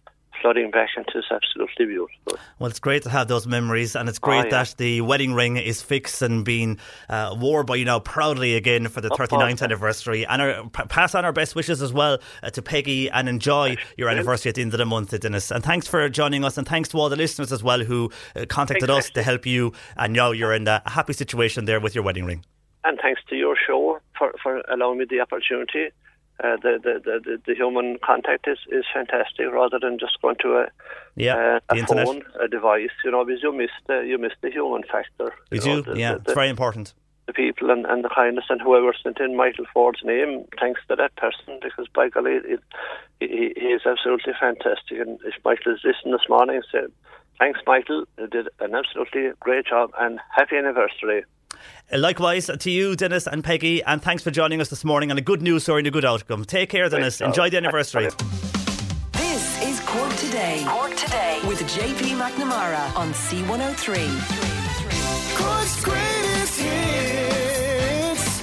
flooding back, and it's absolutely beautiful. Well, it's great to have those memories, and it's great Oh, yeah. that the wedding ring is fixed and being uh, worn by you now proudly again for the Of 39th course. anniversary. And our, pass on our best wishes as well uh, to Peggy and enjoy your anniversary at the end of the month, Dennis. And thanks for joining us, and thanks to all the listeners as well who uh, contacted us to help you. And now you're in a happy situation there with your wedding ring. And thanks to your show for, for allowing me the opportunity. Uh, the, the, the, the, the human contact is, is fantastic rather than just going to a, Yeah, uh, a phone, a device, you know, because you miss the, you miss the human factor. We you know, do, the, yeah, the, it's very important. the people and, and the kindness and whoever sent in Michael Ford's name, thanks to that person, because by golly, it, he, he is absolutely fantastic. And if Michael is listening this morning, say, thanks, Michael, you did an absolutely great job and happy anniversary. Likewise to you, Dennis and Peggy, and thanks for joining us this morning on a good news story and a good outcome. Take care, Dennis. job. Enjoy the anniversary. This is Cork Today. Cork Today with JP McNamara on C103. Cork's greatest hits.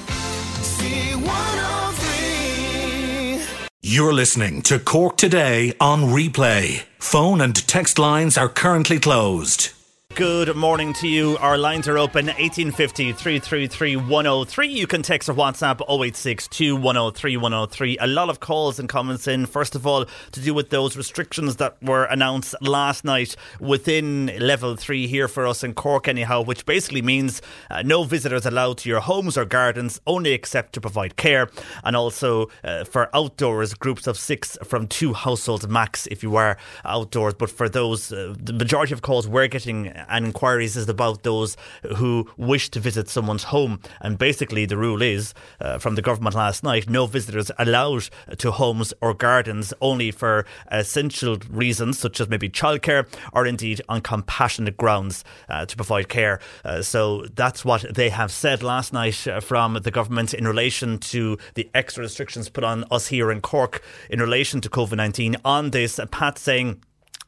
C103. You're listening to Cork Today on replay. Phone and text lines are currently closed. Good morning to you. Our lines are open 1850 333 103. You can text or WhatsApp 0862 103 103. A lot of calls and comments in. First of all, to do with those restrictions that were announced last night within level 3 here for us in Cork, anyhow, which basically means uh, no visitors allowed to your homes or gardens, only except to provide care. And also uh, for outdoors, groups of six from two households max if you are outdoors. But for those, uh, the majority of calls we're getting and inquiries is about those who wish to visit someone's home. And basically, the rule is uh, from the government last night no visitors allowed to homes or gardens only for essential reasons, such as maybe childcare or indeed on compassionate grounds uh, to provide care. Uh, so that's what they have said last night uh, from the government in relation to the extra restrictions put on us here in Cork in relation to COVID 19. On this, Pat saying,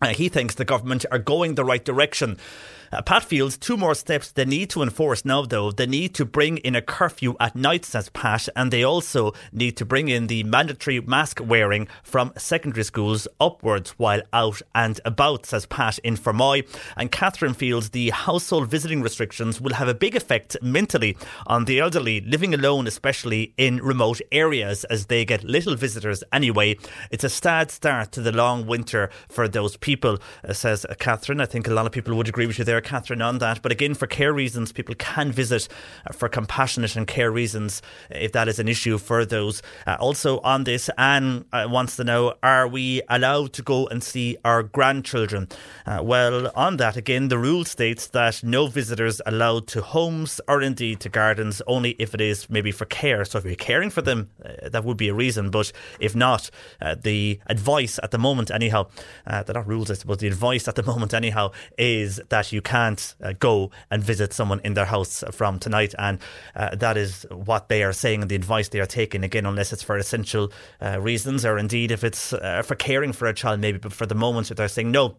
Uh, he thinks the government are going the right direction. Uh, Pat feels two more steps they need to enforce now, though. They need to bring in a curfew at night, says Pat, and they also need to bring in the mandatory mask wearing from secondary schools upwards while out and about, says Pat in Fermoy. And Catherine feels the household visiting restrictions will have a big effect mentally on the elderly living alone, especially in remote areas, as they get little visitors anyway. It's a sad start to the long winter for those people, uh, says Catherine. I think a lot of people would agree with you there, Catherine, on that. But again, for care reasons, people can visit uh, for compassionate and care reasons if that is an issue for those. Uh, also on this, Anne uh, wants to know are we allowed to go and see our grandchildren? Uh, well, on that, again, the rule states that no visitors allowed to homes or indeed to gardens, only if it is maybe for care. So if you're caring for them, uh, that would be a reason. But if not, uh, the advice at the moment, anyhow, uh, they're not rules, I suppose, the advice at the moment, anyhow, is that you can't uh, go and visit someone in their house from tonight. And uh, that is what they are saying and the advice they are taking, again, unless it's for essential uh, reasons or indeed if it's uh, for caring for a child, maybe. But for the moment, they're saying no.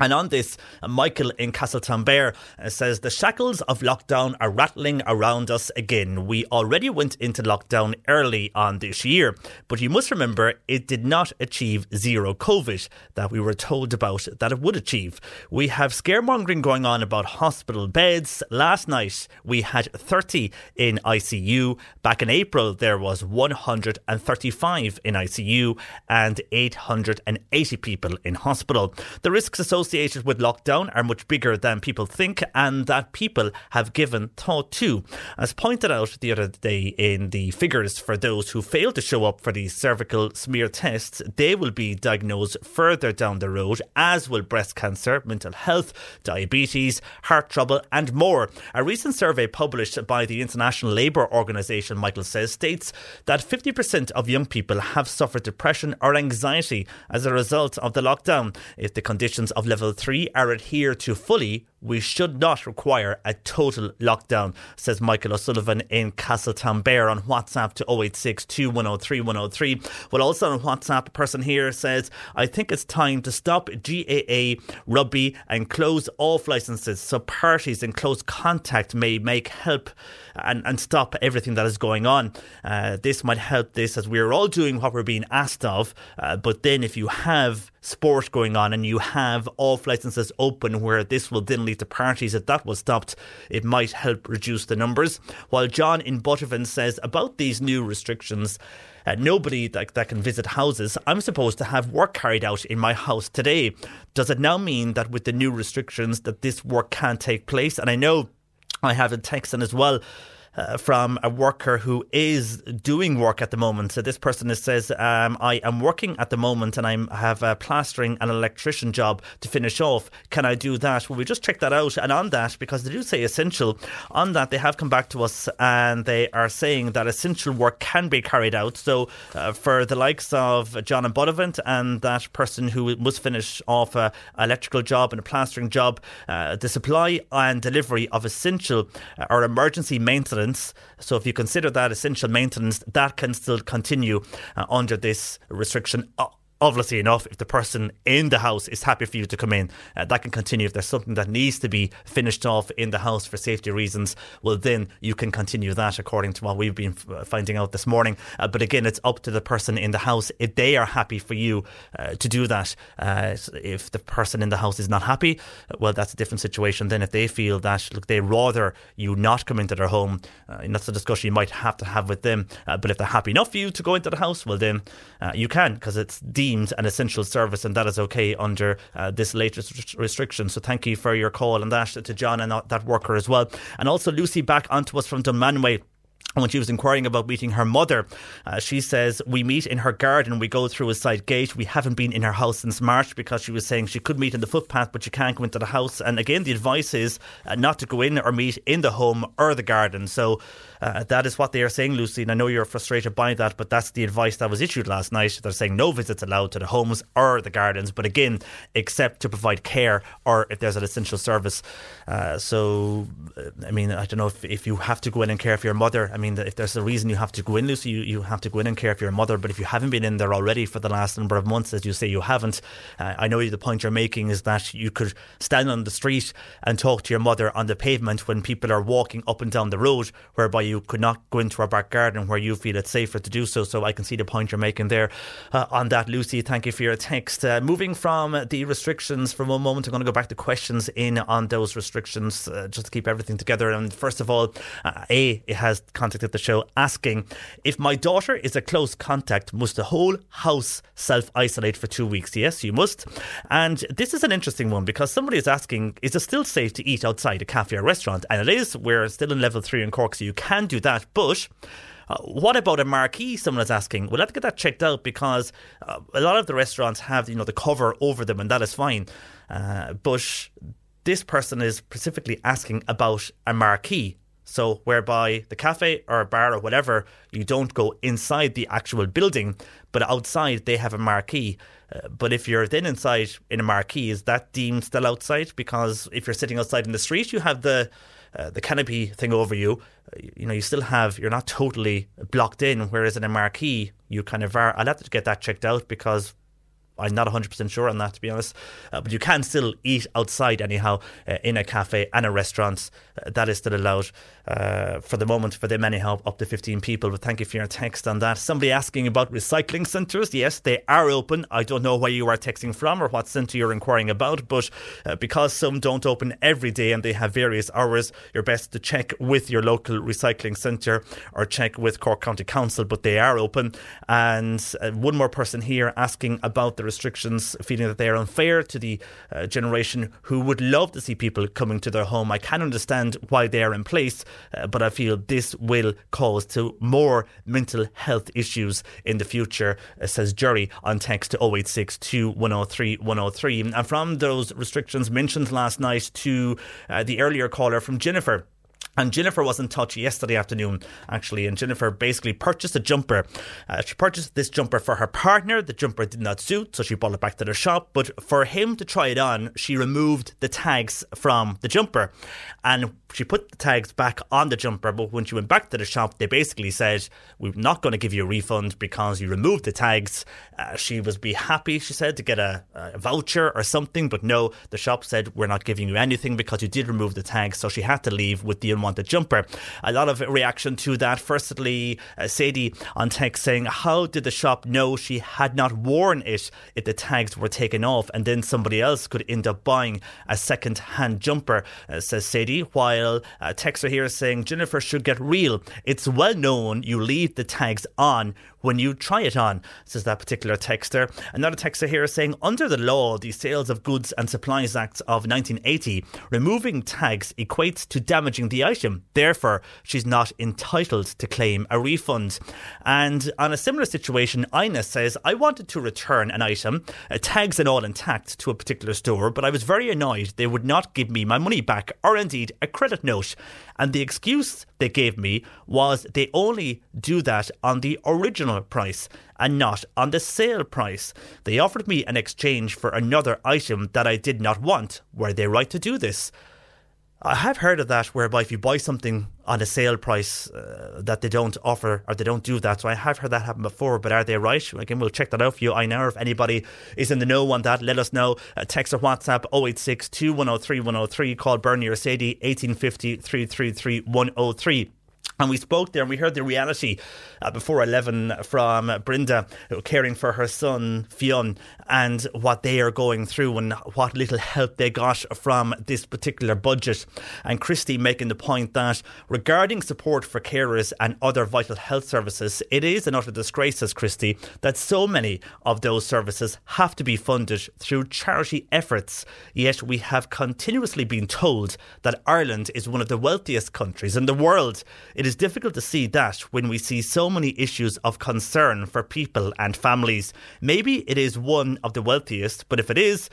And on this, Michael in Castletownbere uh, says the shackles of lockdown are rattling around us again. We already went into lockdown early on this year, but you must remember it did not achieve zero COVID that we were told about that it would achieve. We have scaremongering going on about hospital beds. Last night we had 30 in ICU. Back in April there was 135 in ICU and 880 people in hospital. The risks associated with lockdown are much bigger than people think and that people have given thought to. As pointed out the other day in the figures for those who fail to show up for the cervical smear tests, they will be diagnosed further down the road, as will breast cancer, mental health, diabetes, heart trouble, and more. A recent survey published by the International Labour Organization, Michael says, states that 50% of young people have suffered depression or anxiety as a result of the lockdown. If the conditions of level 3 are adhered to fully, we should not require a total lockdown, says Michael O'Sullivan in Castletownbere on WhatsApp to 086 2103 103. Well, also on WhatsApp, a person here says, I think it's time to stop GAA rugby and close off licenses so parties in close contact may make help and, and stop everything that is going on. Uh, this might help this as we're all doing what we're being asked of. Uh, but then if you have sport going on and you have off licenses open where this will then lead to parties, if that was stopped, it might help reduce the numbers. While John in Buttevant says about these new restrictions, uh, nobody that, that can visit houses. I'm supposed to have work carried out in my house today. Does it now mean that with the new restrictions that this work can't take place? And I know I have a text in as well uh, from a worker who is doing work at the moment. So this person says, um, I am working at the moment and I have a plastering and electrician job to finish off. Can I do that? Well, we just check that out. And on that, because they do say essential, on that they have come back to us and they are saying that essential work can be carried out. So uh, for the likes of John and Buttevant and that person who must finish off a electrical job and a plastering job, uh, the supply and delivery of essential uh, or emergency maintenance so if you consider that essential maintenance, that can still continue uh, under this restriction. Uh, obviously enough, if the person in the house is happy for you to come in, uh, that can continue. If there's something that needs to be finished off in the house for safety reasons, well, then you can continue that according to what we've been f- finding out this morning. Uh, but again, it's up to the person in the house if they are happy for you uh, to do that. Uh, if the person in the house is not happy, well, that's a different situation. Then if they feel that, look, they rather you not come into their home, uh, and that's a discussion you might have to have with them. Uh, but if they're happy enough for you to go into the house, well, then you can because it's deemed an essential service and that is okay under this latest restriction. So thank you for your call and that to John and that worker as well. And also Lucy back onto us from Dunmanway when she was inquiring about meeting her mother, uh, she says, We meet in her garden, we go through a side gate. We haven't been in her house since March because she was saying she could meet in the footpath, but she can't go into the house. And again, the advice is uh, not to go in or meet in the home or the garden. So uh, that is what they are saying, Lucy. And I know you're frustrated by that, but that's the advice that was issued last night. They're saying no visits allowed to the homes or the gardens, but again, except to provide care or if there's an essential service. Uh, so, uh, I mean, I don't know if, if you have to go in and care for your mother. I mean, if there's a reason you have to go in, Lucy, you, you have to go in and care for your mother. But if you haven't been in there already for the last number of months, as you say you haven't, uh, I know the point you're making is that you could stand on the street and talk to your mother on the pavement when people are walking up and down the road, whereby you could not go into our back garden where you feel it's safer to do so. So I can see the point you're making there uh, on that, Lucy. Thank you for your text. Uh, moving from the restrictions for one moment, I'm going to go back to questions in on those restrictions uh, just to keep everything together. And first of all, uh, A has contacted the show asking if my daughter is a close contact, must the whole house self isolate for two weeks? Yes, you must. And this is an interesting one because somebody is asking, is it still safe to eat outside a cafe or restaurant? And it is. We're still in level three in Cork, so you can do that. But uh, what about a marquee? Someone is asking. We'll have to get that checked out because uh, a lot of the restaurants have you know the cover over them, and that is fine. Uh, but this person is specifically asking about a marquee. So, whereby the cafe or bar or whatever, you don't go inside the actual building, but outside they have a marquee. Uh, but if you're then inside in a marquee, is that deemed still outside? Because if you're sitting outside in the street, you have the uh, the canopy thing over you, uh, you know, you still have, you're not totally blocked in. Whereas in a marquee, you kind of are. I'll have to get that checked out because I'm not 100% sure on that, to be honest. Uh, but you can still eat outside, anyhow, uh, in a cafe and a restaurant. Uh, that is still allowed uh, for the moment, for them, anyhow, up to 15 people. But thank you for your text on that. Somebody asking about recycling centres. Yes, they are open. I don't know where you are texting from or what centre you're inquiring about, but uh, because some don't open every day and they have various hours, you're best to check with your local recycling centre or check with Cork County Council, but they are open. And uh, one more person here asking about the restrictions, feeling that they are unfair to the uh, generation who would love to see people coming to their home. I can understand why they are in place, uh, but I feel this will cause to more mental health issues in the future, uh, says Jerry on text to 086 103 103. And from those restrictions mentioned last night to uh, the earlier caller from Jennifer. And Jennifer was in touch yesterday afternoon, actually. And Jennifer basically purchased a jumper. Uh, she purchased this jumper for her partner. The jumper did not suit, so she brought it back to the shop. But for him to try it on, she removed the tags from the jumper. And she put the tags back on the jumper. But when she went back to the shop, they basically said, We're not going to give you a refund because you removed the tags. Uh, she was be happy, she said, to get a, a voucher or something. But no, the shop said, We're not giving you anything because you did remove the tags. So she had to leave with the unwanted jumper. A lot of reaction to that. Firstly, uh, Sadie on text saying, How did the shop know she had not worn it if the tags were taken off and then somebody else could end up buying a second hand jumper? Uh, says Sadie. While uh, texter here saying, Jennifer should get real. It's well known you leave the tags on when you try it on, says that particular texter. Another texter here is saying, under the law, the Sales of Goods and Supplies Act of 1980, removing tags equates to damaging the item. Therefore, she's not entitled to claim a refund. And on a similar situation, Ina says, I wanted to return an item, uh, tags and all intact, to a particular store, but I was very annoyed they would not give me my money back or indeed a credit note. And the excuse they gave me was they only do that on the original price and not on the sale price. They offered me an exchange for another item that I did not want. Were they right to do this? I have heard of that, whereby if you buy something on a sale price, uh, that they don't offer or they don't do that. So I have heard that happen before, but are they right? Again, we'll check that out for you. I know if anybody is in the know on that, let us know. Uh, text or WhatsApp 086 2103 103. Call Bernie or Sadie 1850 333 103. And we spoke there and we heard the reality uh, before 11 from Brenda, caring for her son, Fionn, and what they are going through and what little help they got from this particular budget. And Christy making the point that regarding support for carers and other vital health services, it is an utter disgrace, says Christy, that so many of those services have to be funded through charity efforts. Yet we have continuously been told that Ireland is one of the wealthiest countries in the world. It is difficult to see that when we see so many issues of concern for people and families. Maybe it is one of the wealthiest, but if it is,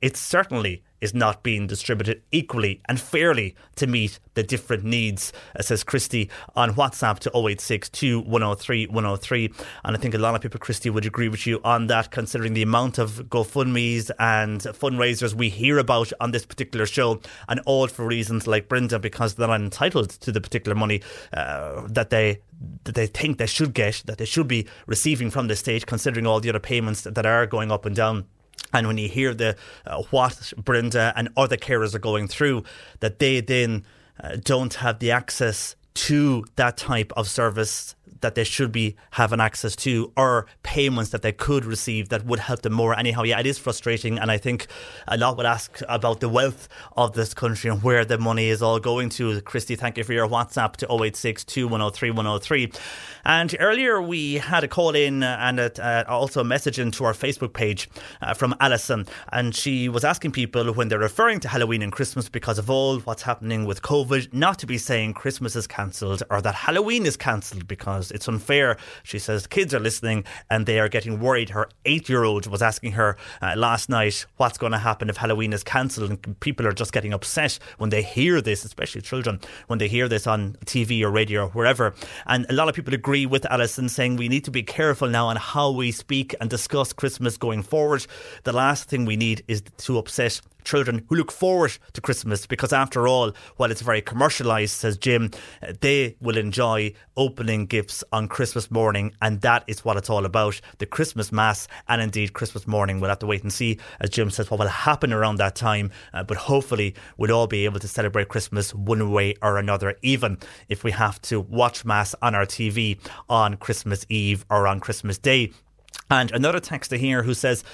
it certainly is not being distributed equally and fairly to meet the different needs, uh, says Christy on WhatsApp to 086 103 103. And I think a lot of people, Christy, would agree with you on that, considering the amount of GoFundMe's and fundraisers we hear about on this particular show, and all for reasons like Brenda, because they're not entitled to the particular money uh, that they that they think they should get, that they should be receiving from the state, considering all the other payments that are going up and down. And when you hear the uh, what Brenda and other carers are going through, that they then uh, don't have the access to that type of service that they should be having access to or payments that they could receive that would help them more. Anyhow, yeah, it is frustrating. And I think a lot would ask about the wealth of this country and where the money is all going to. Christy, thank you for your WhatsApp to 086 2103 103. And earlier we had a call in and a, uh, also a message into our Facebook page uh, from Alison. And she was asking people when they're referring to Halloween and Christmas because of all what's happening with COVID, not to be saying Christmas is cancelled or that Halloween is cancelled because it's unfair. She says kids are listening and they are getting worried. Her eight year old was asking her uh, last night what's going to happen if Halloween is cancelled, and people are just getting upset when they hear this, especially children, when they hear this on TV or radio or wherever. And a lot of people agree with Alison saying we need to be careful now on how we speak and discuss Christmas going forward. The last thing we need is to upset children who look forward to Christmas because, after all, while it's very commercialised, says Jim, they will enjoy opening gifts on Christmas morning, and that is what it's all about the Christmas Mass and indeed Christmas morning. We'll have to wait and see, as Jim says, what will happen around that time, uh, but hopefully, we'll all be able to celebrate Christmas one way or another, even if we have to watch Mass on our TV on Christmas Eve or on Christmas Day. And another texter here who says,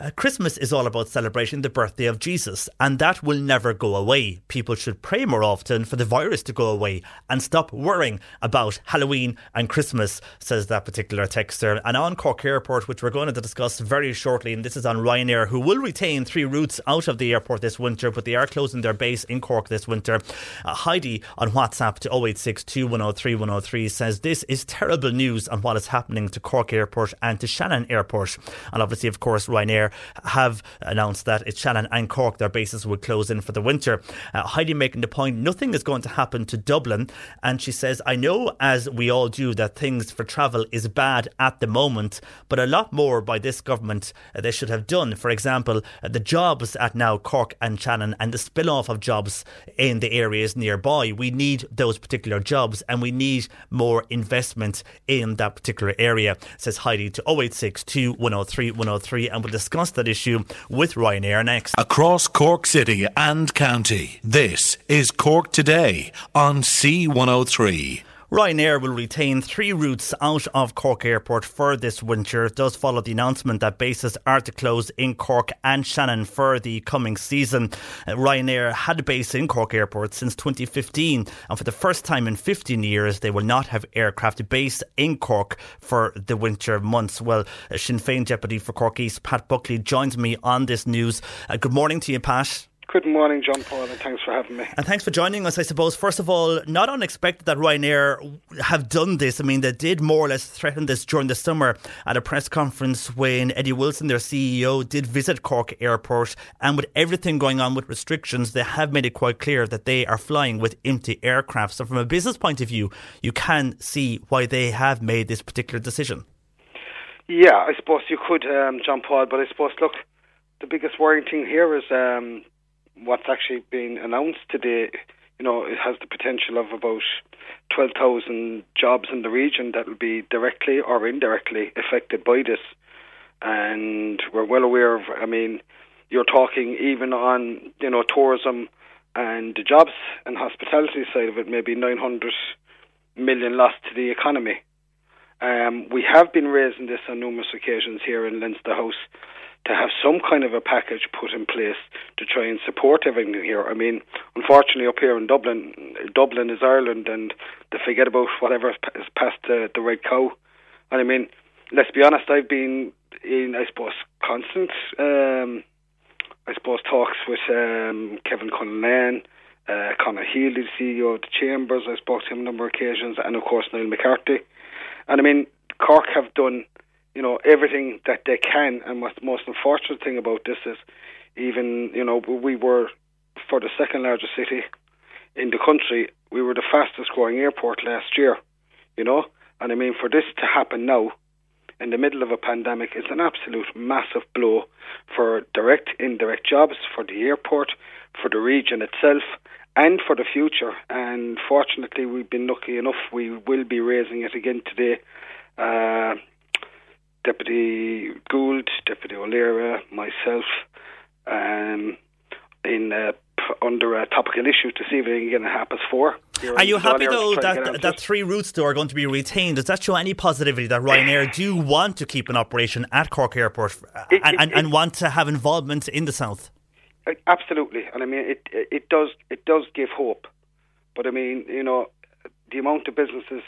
uh, Christmas is all about celebrating the birthday of Jesus, and that will never go away. People should pray more often for the virus to go away and stop worrying about Halloween and Christmas, says that particular texter. And on Cork Airport, which we're going to discuss very shortly, and this is on Ryanair, who will retain three routes out of the airport this winter, but they are closing their base in Cork this winter. Uh, Heidi on WhatsApp to 086 103 103 says, This is terrible news on what is happening to Cork Airport and to Shannon Airport. And obviously, of course, Ryanair have announced that it's Shannon and Cork, their bases would close in for the winter. Uh, Heidi making the point nothing is going to happen to Dublin. And she says, I know, as we all do, that things for travel is bad at the moment, but a lot more by this government uh, they should have done. For example, uh, the jobs at now Cork and Shannon and the spill off of jobs in the areas nearby. We need those particular jobs and we need more investment in that particular area, says Heidi to 086 103 103. And we'll discuss that issue with Ryanair next. Across Cork City and County, this is Cork Today on C103. Ryanair will retain three routes out of Cork Airport for this winter. It does follow the announcement that bases are to close in Cork and Shannon for the coming season. Uh, Ryanair had a base in Cork Airport since 2015, and for the first time in 15 years, they will not have aircraft based in Cork for the winter months. Well, uh, Sinn Féin Deputy for Cork East, Pat Buckley, joins me on this news. Uh, good morning to you, Pat. Good morning, John Paul, and thanks for having me. And thanks for joining us. I suppose, first of all, not unexpected that Ryanair have done this. I mean, they did more or less threaten this during the summer at a press conference when Eddie Wilson, their CEO, did visit Cork Airport. And with everything going on with restrictions, they have made it quite clear that they are flying with empty aircraft. So, from a business point of view, you can see why they have made this particular decision. Yeah, I suppose you could, um, John Paul, but I suppose, look, the biggest worrying thing here is um, what's actually been announced today, you know, it has the potential of about 12,000 jobs in the region that will be directly or indirectly affected by this. And we're well aware of, I mean, you're talking even on, you know, tourism and the jobs and hospitality side of it, maybe 900 million lost to the economy. Um, we have been raising this on numerous occasions here in Leinster House to have some kind of a package put in place to try and support everything here. I mean, unfortunately, up here in Dublin, Dublin is Ireland, and they forget about whatever is past the, the red cow. And I mean, let's be honest, I've been in, I suppose, constant, um, I suppose, talks with um, Kevin Cullinane, uh, Conor Healy, the CEO of the Chambers. I spoke to him a number of occasions, and of course, Niall McCarthy. And I mean, Cork have done you know everything that they can. And what's the most unfortunate thing about this is, even you know, we were for the second largest city in the country, we were the fastest growing airport last year. You know, and I mean, for this to happen now, in the middle of a pandemic, is an absolute massive blow for direct, indirect jobs, for the airport, for the region itself, and for the future. And fortunately, we've been lucky enough. We will be raising it again today. Uh, Deputy Gould, Deputy O'Leary, myself, um, in uh, under a topical issue to see if anything can happen for. Are you happy though that that three routes though are going to be retained? Does that show any positivity that Ryanair do want to keep an operation at Cork Airport It- and, it- and, and it- want to have involvement in the south? Uh, Absolutely, and I mean it. It does. It does give hope, but I mean, you know, the amount of businesses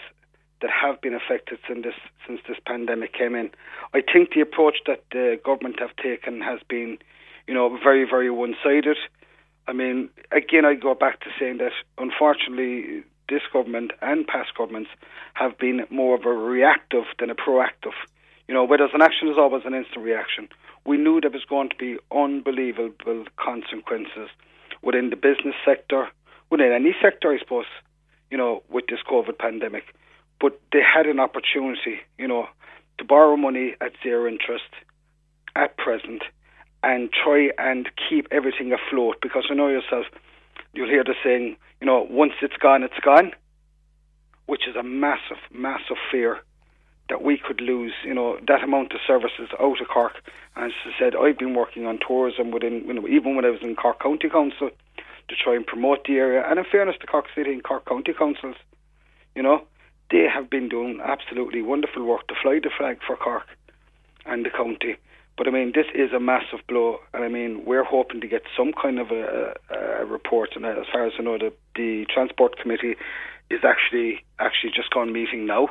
that have been affected since this since this pandemic came in. I think the approach that the government have taken has been, you know, very very one sided. I mean, again, I go back to saying that unfortunately, this government and past governments have been more of a reactive than a proactive. You know, whereas an action is always an instant reaction. We knew there was going to be unbelievable consequences within the business sector, within any sector, I suppose, you know, with this COVID pandemic. But they had an opportunity, you know, to borrow money at zero interest at present and try and keep everything afloat because you know yourself, you'll hear the saying, you know, once it's gone, it's gone, which is a massive, massive fear that we could lose, you know, that amount of services out of Cork. And as I said, I've been working on tourism within, you know, even when I was in Cork County Council to try and promote the area. And in fairness to Cork City and Cork County Councils, you know, they have been doing absolutely wonderful work to fly the flag for Cork and the county. But I mean, this is a massive blow, and I mean, we're hoping to get some kind of a, a, report. And as far as I know, the, the transport committee is actually actually just gone meeting now.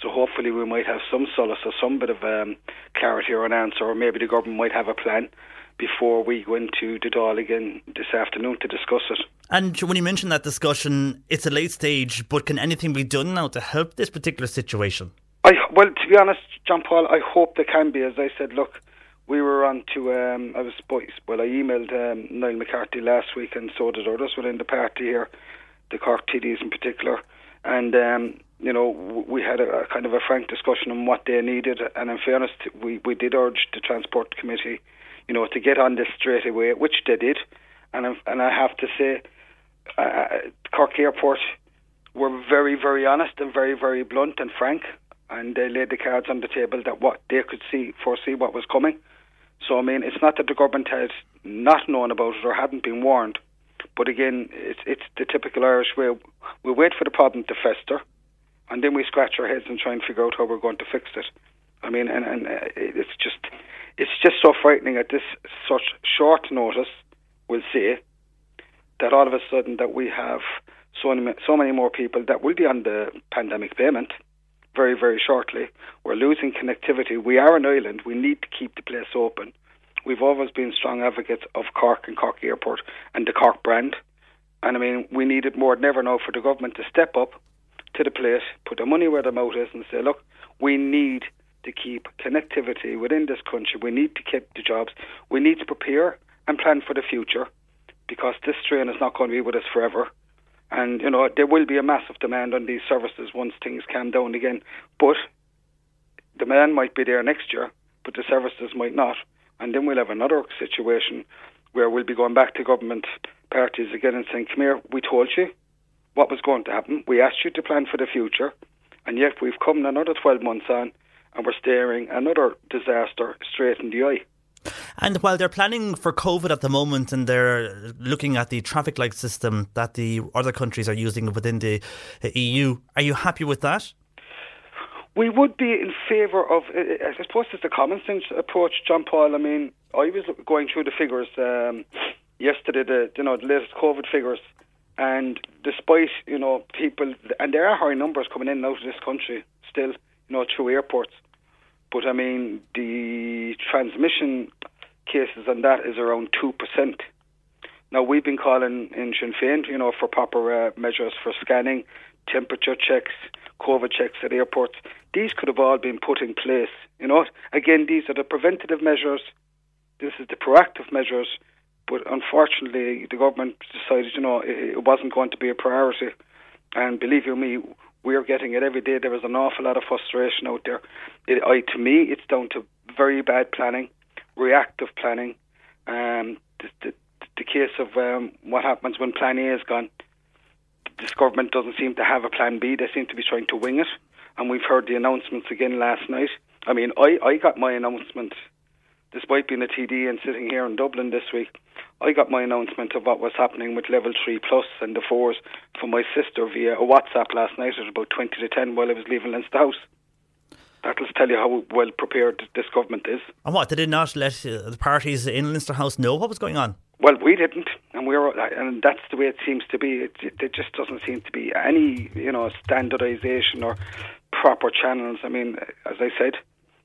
So hopefully, we might have some solace or some bit of um, clarity or an answer, or maybe the government might have a plan before we go into the Dáil again this afternoon to discuss it. And when you mention that discussion, it's a late stage, but can anything be done now to help this particular situation? I well, to be honest, John Paul, I hope there can be. As I said, look, we were on to. Um, I was well. I emailed um, Niall McCarthy last week, and so did others within the party here, the Cork TDs in particular, and. Um, you know, we had a, a kind of a frank discussion on what they needed, and in fairness, we, we did urge the Transport Committee, you know, to get on this straight away, which they did, and I- and I have to say, uh, Cork Airport were very, very honest and very, very blunt and frank, and they laid the cards on the table that what they could see, foresee what was coming. So I mean, it's not that the government had not known about it or hadn't been warned, but again, it's it's the typical Irish way. We wait for the problem to fester, and then we scratch our heads and try and figure out how we're going to fix it. I mean, and and uh, it's just so frightening at this such short notice. We'll say that all of a sudden that we have so many, so many more people that will be on the pandemic payment very, very shortly. We're losing connectivity. We are an island. We need to keep the place open. We've always been strong advocates of Cork and Cork Airport and the Cork brand. And I mean, we need it more than ever now for the government to step up to the plate, put the money where the mouth is, and say, look, we need to keep connectivity within this country. We need to keep the jobs. We need to prepare and plan for the future because this strain is not going to be with us forever. And, you know, there will be a massive demand on these services once things calm down again. But demand might be there next year, but the services might not. And then we'll have another situation where we'll be going back to government parties again and saying, "Come here, we told you what was going to happen. We asked you to plan for the future, and yet we've come another 12 months on, and we're staring another disaster straight in the eye." And while they're planning for COVID at the moment and they're looking at the traffic light system that the other countries are using within the EU, are you happy with that? We would be in favour of, I suppose it's a common sense approach, John Paul. I mean, I was going through the figures um, yesterday, the you know the latest COVID figures, and despite you know people, and there are high numbers coming in and out of this country still, you know, through airports. But I mean, the transmission cases on that is around two percent. Now we've been calling in Sinn Féin, you know, for proper uh, measures for scanning, temperature checks, COVID checks at airports. These could have all been put in place. You know, again, these are the preventative measures. This is the proactive measures. But unfortunately, the government decided, you know, it, it wasn't going to be a priority. And believe you me, we're getting it every day. There is an awful lot of frustration out there. It, I, to me, it's down to very bad planning, reactive planning. Um, the, the, the case of um, what happens when Plan A is gone. This government doesn't seem to have a Plan B. They seem to be trying to wing it and we've heard the announcements again last night. I mean, I, I got my announcement, despite being a TD and sitting here in Dublin this week, I got my announcement of what was happening with level 3 plus and the 4s from my sister via a WhatsApp last night at about 20 to 10 while I was leaving Leinster House. That'll tell you how well prepared this government is. And what, they did not let uh, the parties in Leinster House know what was going on? Well, we didn't, and we were, and that's the way it seems to be. It, it, it just doesn't seem to be any, you know, standardisation or proper channels. I mean, as I said,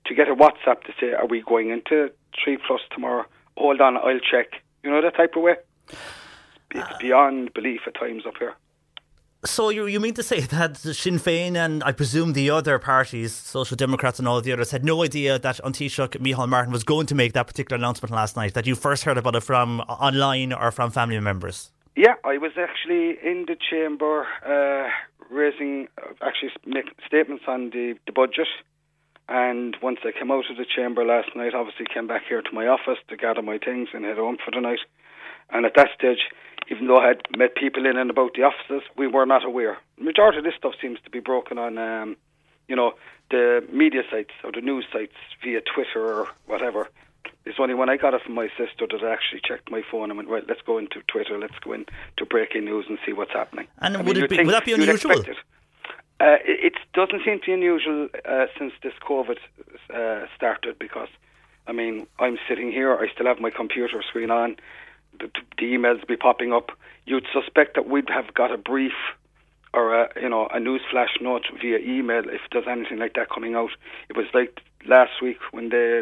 to get a WhatsApp to say, "Are we going into three plus tomorrow?" Hold on, I'll check. You know that type of way. It's beyond belief at times up here. So you you mean to say that Sinn Féin and I presume the other parties, Social Democrats and all the others, had no idea that An Taoiseach Micheál Martin was going to make that particular announcement last night? That you first heard about it from online or from family members? Yeah, I was actually in the chamber uh, raising, uh, actually making statements on the, the budget. And once I came out of the chamber last night, obviously came back here to my office to gather my things and head home for the night. And at that stage, even though I had met people in and about the offices, we were not aware. The majority of this stuff seems to be broken on, um, you know, the media sites or the news sites via Twitter or whatever. It's only when I got it from my sister that I actually checked my phone and went, right, let's go into Twitter, let's go into breaking news and see what's happening. And I would, mean, it be, you'd that be unusual? Uh, it, doesn't seem to be unusual uh, since this COVID uh, started because, I mean, I'm sitting here, I still have my computer screen on, the, the emails be popping up. You'd suspect that we'd have got a brief or a, you know a news flash note via email if there's anything like that coming out. It was like last week when they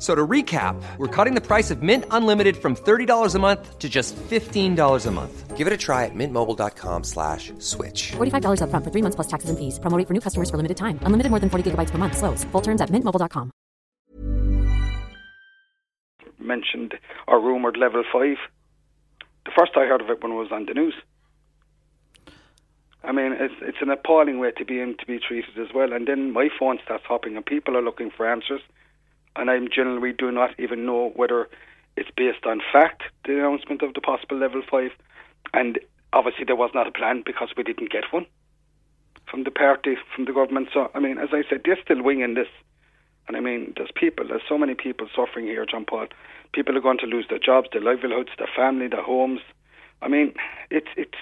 F- So to recap, we're cutting the price of Mint Unlimited from $30 a month to just $15 a month. Give it a try at mintmobile.com slash switch. $45 upfront for three months plus taxes and fees. Promo rate for new customers for limited time. Unlimited more than 40 gigabytes per month. Slows. Full terms at mintmobile.com. mentioned or rumoured level five. The first I heard of it when it was on the news. I mean, it's it's an appalling way to be in, to be treated as well. And then my phone starts hopping, and people are looking for answers, and I'm generally do not even know whether it's based on fact the announcement of the possible level five, and obviously there was not a plan because we didn't get one from the party from the government. So I mean, as I said, they're still winging this, and I mean, there's people, there's so many people suffering here, John Paul. People are going to lose their jobs, their livelihoods, their family, their homes. I mean, it's it's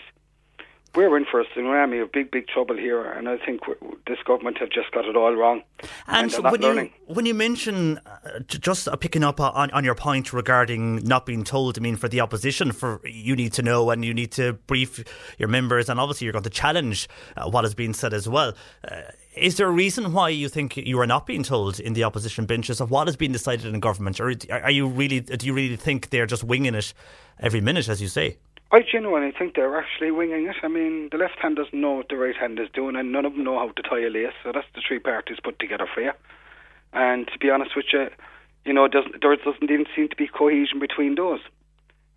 we're in for a tsunami of big, big trouble here, and I think this government have just got it all wrong. And, not when learning. you when you mention uh, just uh, picking up on, on your point regarding not being told, I mean, for the opposition, for you need to know and you need to brief your members, and obviously you're going to challenge uh, what is being said as well. Uh, is there a reason why you think you are not being told in the opposition benches of what has been decided in government, or are you really do you really think they're just winging it every minute, as you say? I genuinely think they're actually winging it. I mean, the left hand doesn't know what the right hand is doing, and none of them know how to tie a lace. So that's the three parties put together for you. And to be honest with you, you know, doesn't, there doesn't even seem to be cohesion between those.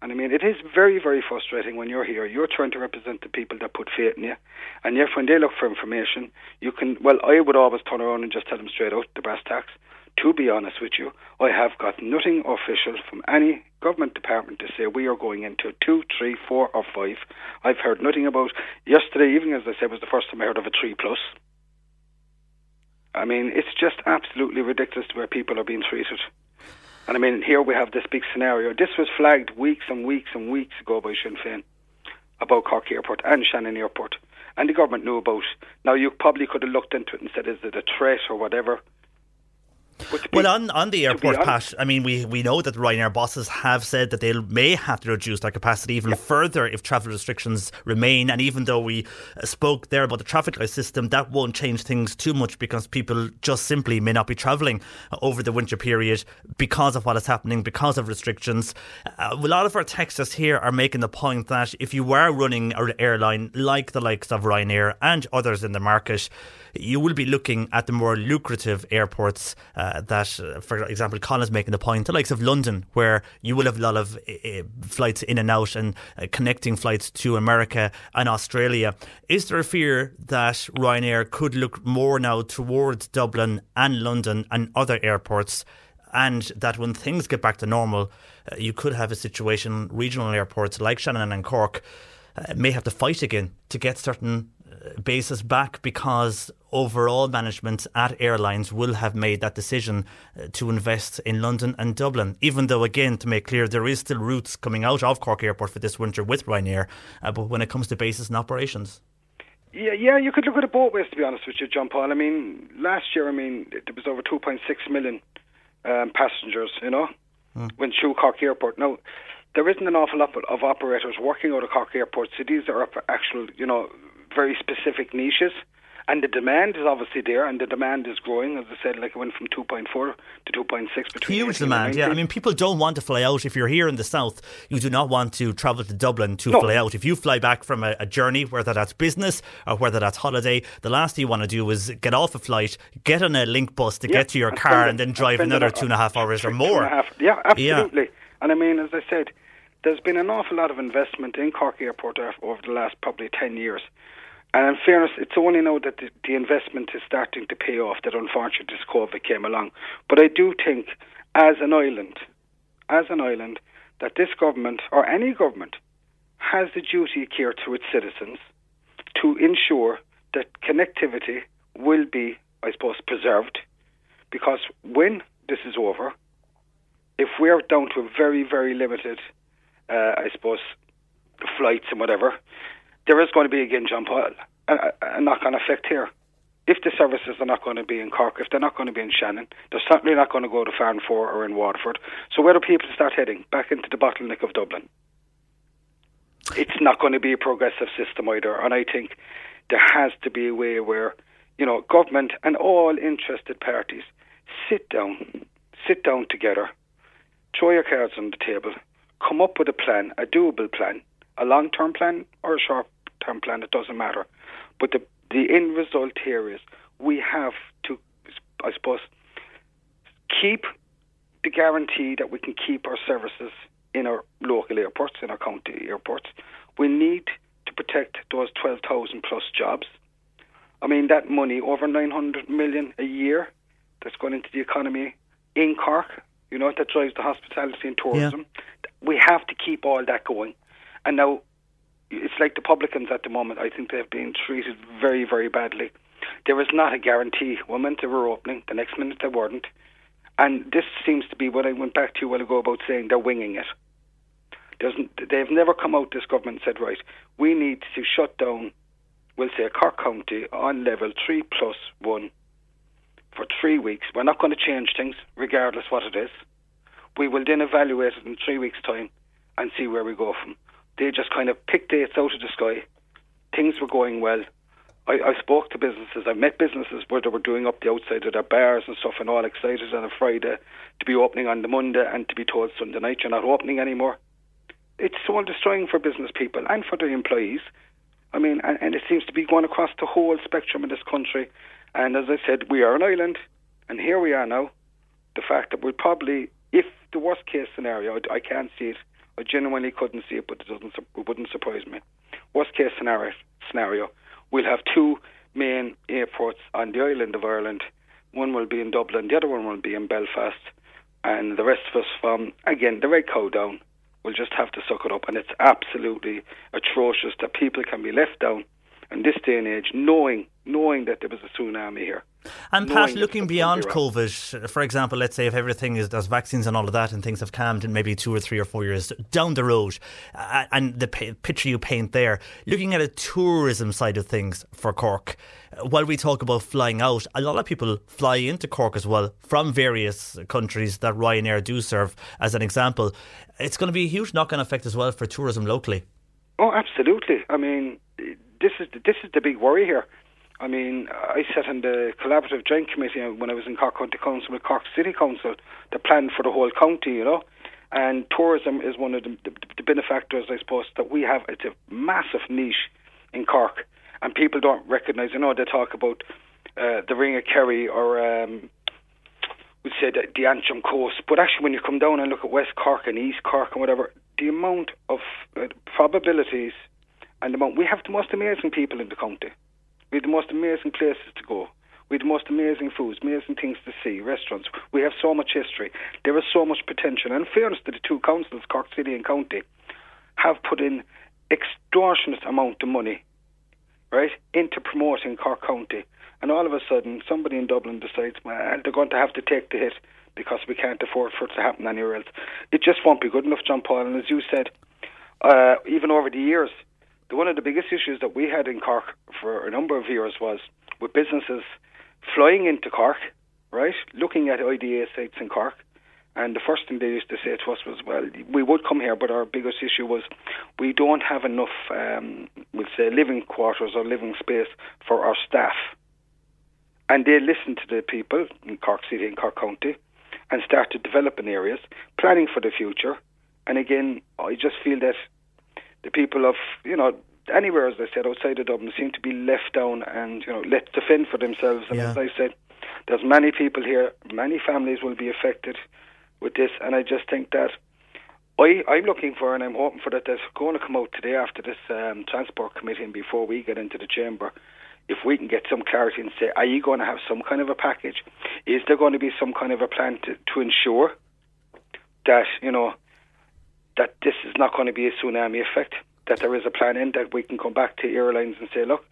And I mean, it is very, very frustrating when you're here. You're trying to represent the people that put faith in you, and yet when they look for information, you can. Well, I would always turn around and just tell them straight out the brass tacks. To be honest with you, I have got nothing official from any government department to say we are going into two, three, four, or five. I've heard nothing about. Yesterday evening, as I said, was the first time I heard of a three plus. I mean, it's just absolutely ridiculous the way people are being treated. And I mean, here we have this big scenario. This was flagged weeks and weeks and weeks ago by Sinn Féin about Cork Airport and Shannon Airport. And the government knew about. Now, you probably could have looked into it and said, is it a threat or whatever? Well, on, on the airport, Pat, I mean, we, we know that Ryanair bosses have said that they may have to reduce their capacity even further if travel restrictions remain. And even though we uh, spoke there about the traffic light system, that won't change things too much because people just simply may not be travelling over the winter period because of what is happening, because of restrictions. Uh, a lot of our texters here are making the point that if you were running an airline like the likes of Ryanair and others in the market, you will be looking at the more lucrative airports uh, that, uh, for example, Colin's making the point, the likes of London, where you will have a lot of uh, flights in and out and uh, connecting flights to America and Australia. Is there a fear that Ryanair could look more now towards Dublin and London and other airports? And that when things get back to normal, uh, you could have a situation, regional airports like Shannon and Cork uh, may have to fight again to get certain bases back because overall management at airlines will have made that decision uh, to invest in London and Dublin. Even though, again, to make clear, there is still routes coming out of Cork Airport for this winter with Ryanair, uh, but when it comes to bases and operations. Yeah, yeah, you could look at it both ways, to be honest with you, John Paul. I mean, last year, I mean, there was over 2.6 million um, passengers, you know, went through Cork Airport. Now, there isn't an awful lot of operators working out of Cork Airport, so these are actual, you know, very specific niches. And the demand is obviously there, and the demand is growing. As I said, like it went from 2.4 to 2.6 between Huge 18 and demand, yeah. I mean, people don't want to fly out. If you're here in the south, you do not want to travel to Dublin to No. fly out. If you fly back from a, a journey, whether that's business or whether that's holiday, the last thing you want to do is get off a flight, get on a link bus to Yeah, get to your and car, and then drive another two and a half hours or more. half. Yeah, Yeah. And I mean, as I said, there's been an awful lot of investment in Cork Airport over the last probably 10 years. And in fairness, it's only now that the, the investment is starting to pay off that unfortunately this COVID came along. But I do think, as an island, as an island, that this government, or any government, has the duty of care to its citizens to ensure that connectivity will be, I suppose, preserved. Because when this is over, if we're down to a very, very limited, uh, I suppose, flights and whatever, there is going to be again, John Paul, a, a knock-on effect here. If the services are not going to be in Cork, if they're not going to be in Shannon, they're certainly not going to go to Farranfore or in Waterford. So where do people start heading? Back into the bottleneck of Dublin. It's not going to be a progressive system either, and I think there has to be a way where, you know, government and all interested parties sit down, sit down together, throw your cards on the table, come up with a plan, a doable plan, a long term plan or a short term plan, it doesn't matter. But the the end result here is we have to, I suppose, keep the guarantee that we can keep our services in our local airports, in our county airports. We need to protect those 12,000 plus jobs. I mean, that money, over 900 million a year, that's going into the economy in Cork, you know, that drives the hospitality and tourism. We have to keep all that going. And now, it's like the publicans at the moment. I think they've been treated very, very badly. There is not a guarantee. One minute they were opening, the next minute they weren't. And this seems to be what I went back to a while ago about saying they're winging it. Doesn't they've never come out this government said right we need to shut down we'll say Cork County on level three plus one for three weeks. We're not going to change things regardless what it is. We will then evaluate it in three weeks' time and see where we go from. They just kind of picked dates out of the sky. Things were going well. I, I spoke to businesses. I met businesses where they were doing up the outside of their bars and stuff and all excited on a Friday to be opening on the Monday and to be told Sunday night you're not opening anymore it's soul destroying for business people and for the employees. I mean, and, and, it seems to be going across the whole spectrum in this country. And as I said, we are an island, and here we are now. The fact that we'll probably, if the worst case scenario, I, I can't see it. I genuinely couldn't see it, but it doesn't. It wouldn't surprise me. Worst case scenario, scenario, we'll have two main airports on the island of Ireland. One will be in Dublin, the other one will be in Belfast, and the rest of us from again the Red Cow down will just have to suck it up. And it's absolutely atrocious that people can be left down in this day and age, knowing knowing that there was a tsunami here. And Pat, looking beyond COVID, for example, let's say if everything is there's vaccines and all of that, and things have calmed in maybe two or three or four years down the road, uh, and the p- picture you paint there, looking at a tourism side of things for Cork, while we talk about flying out, a lot of people fly into Cork as well from various countries that Ryanair do serve. As an example, it's going to be a huge knock-on effect as well for tourism locally. Oh, absolutely. I mean, this is this is the big worry here. I mean, I sat in the collaborative joint committee when I was in Cork County Council with Cork City Council, the plan for the whole county, you know. And tourism is one of the, the, the benefactors, I suppose, that we have. It's a massive niche in Cork, and people don't recognise. You know, they talk about uh, the Ring of Kerry or um, we'd say the, the Antrim coast, but actually, when you come down and look at West Cork and East Cork and whatever, the amount of uh, probabilities and the amount we have the most amazing people in the county. We have the most amazing places to go. We have the most amazing foods, amazing things to see, restaurants. We have so much history. There is so much potential. And in fairness to the two councils, Cork City and County, have put in extortionate amount of money, right, into promoting Cork County. And all of a sudden, somebody in Dublin decides, well, they're going to have to take the hit because we can't afford for it to happen anywhere else. It just won't be good enough, John Paul. And as you said, uh, even over the years, the, one of the biggest issues that we had in Cork for a number of years was with businesses flying into Cork, right, looking at IDA sites in Cork. And the first thing they used to say to us was, well, we would come here, but our biggest issue was we don't have enough, um, we'll say, living quarters or living space for our staff. And they listened to the people in Cork City and Cork County and started developing areas, planning for the future. And again, I just feel that the people of, you know, anywhere, as I said, outside of Dublin seem to be left down and, you know, let to fend for themselves. And Yeah. as I said, there's many people here, many families will be affected with this. And I just think that I, I'm looking for, and I'm hoping for that, that's going to come out today after this um, transport committee and before we get into the chamber. If we can get some clarity and say, are you going to have some kind of a package? Is there going to be some kind of a plan to, to ensure that, you know, that this is not going to be a tsunami effect, that there is a plan in that we can come back to airlines and say, look,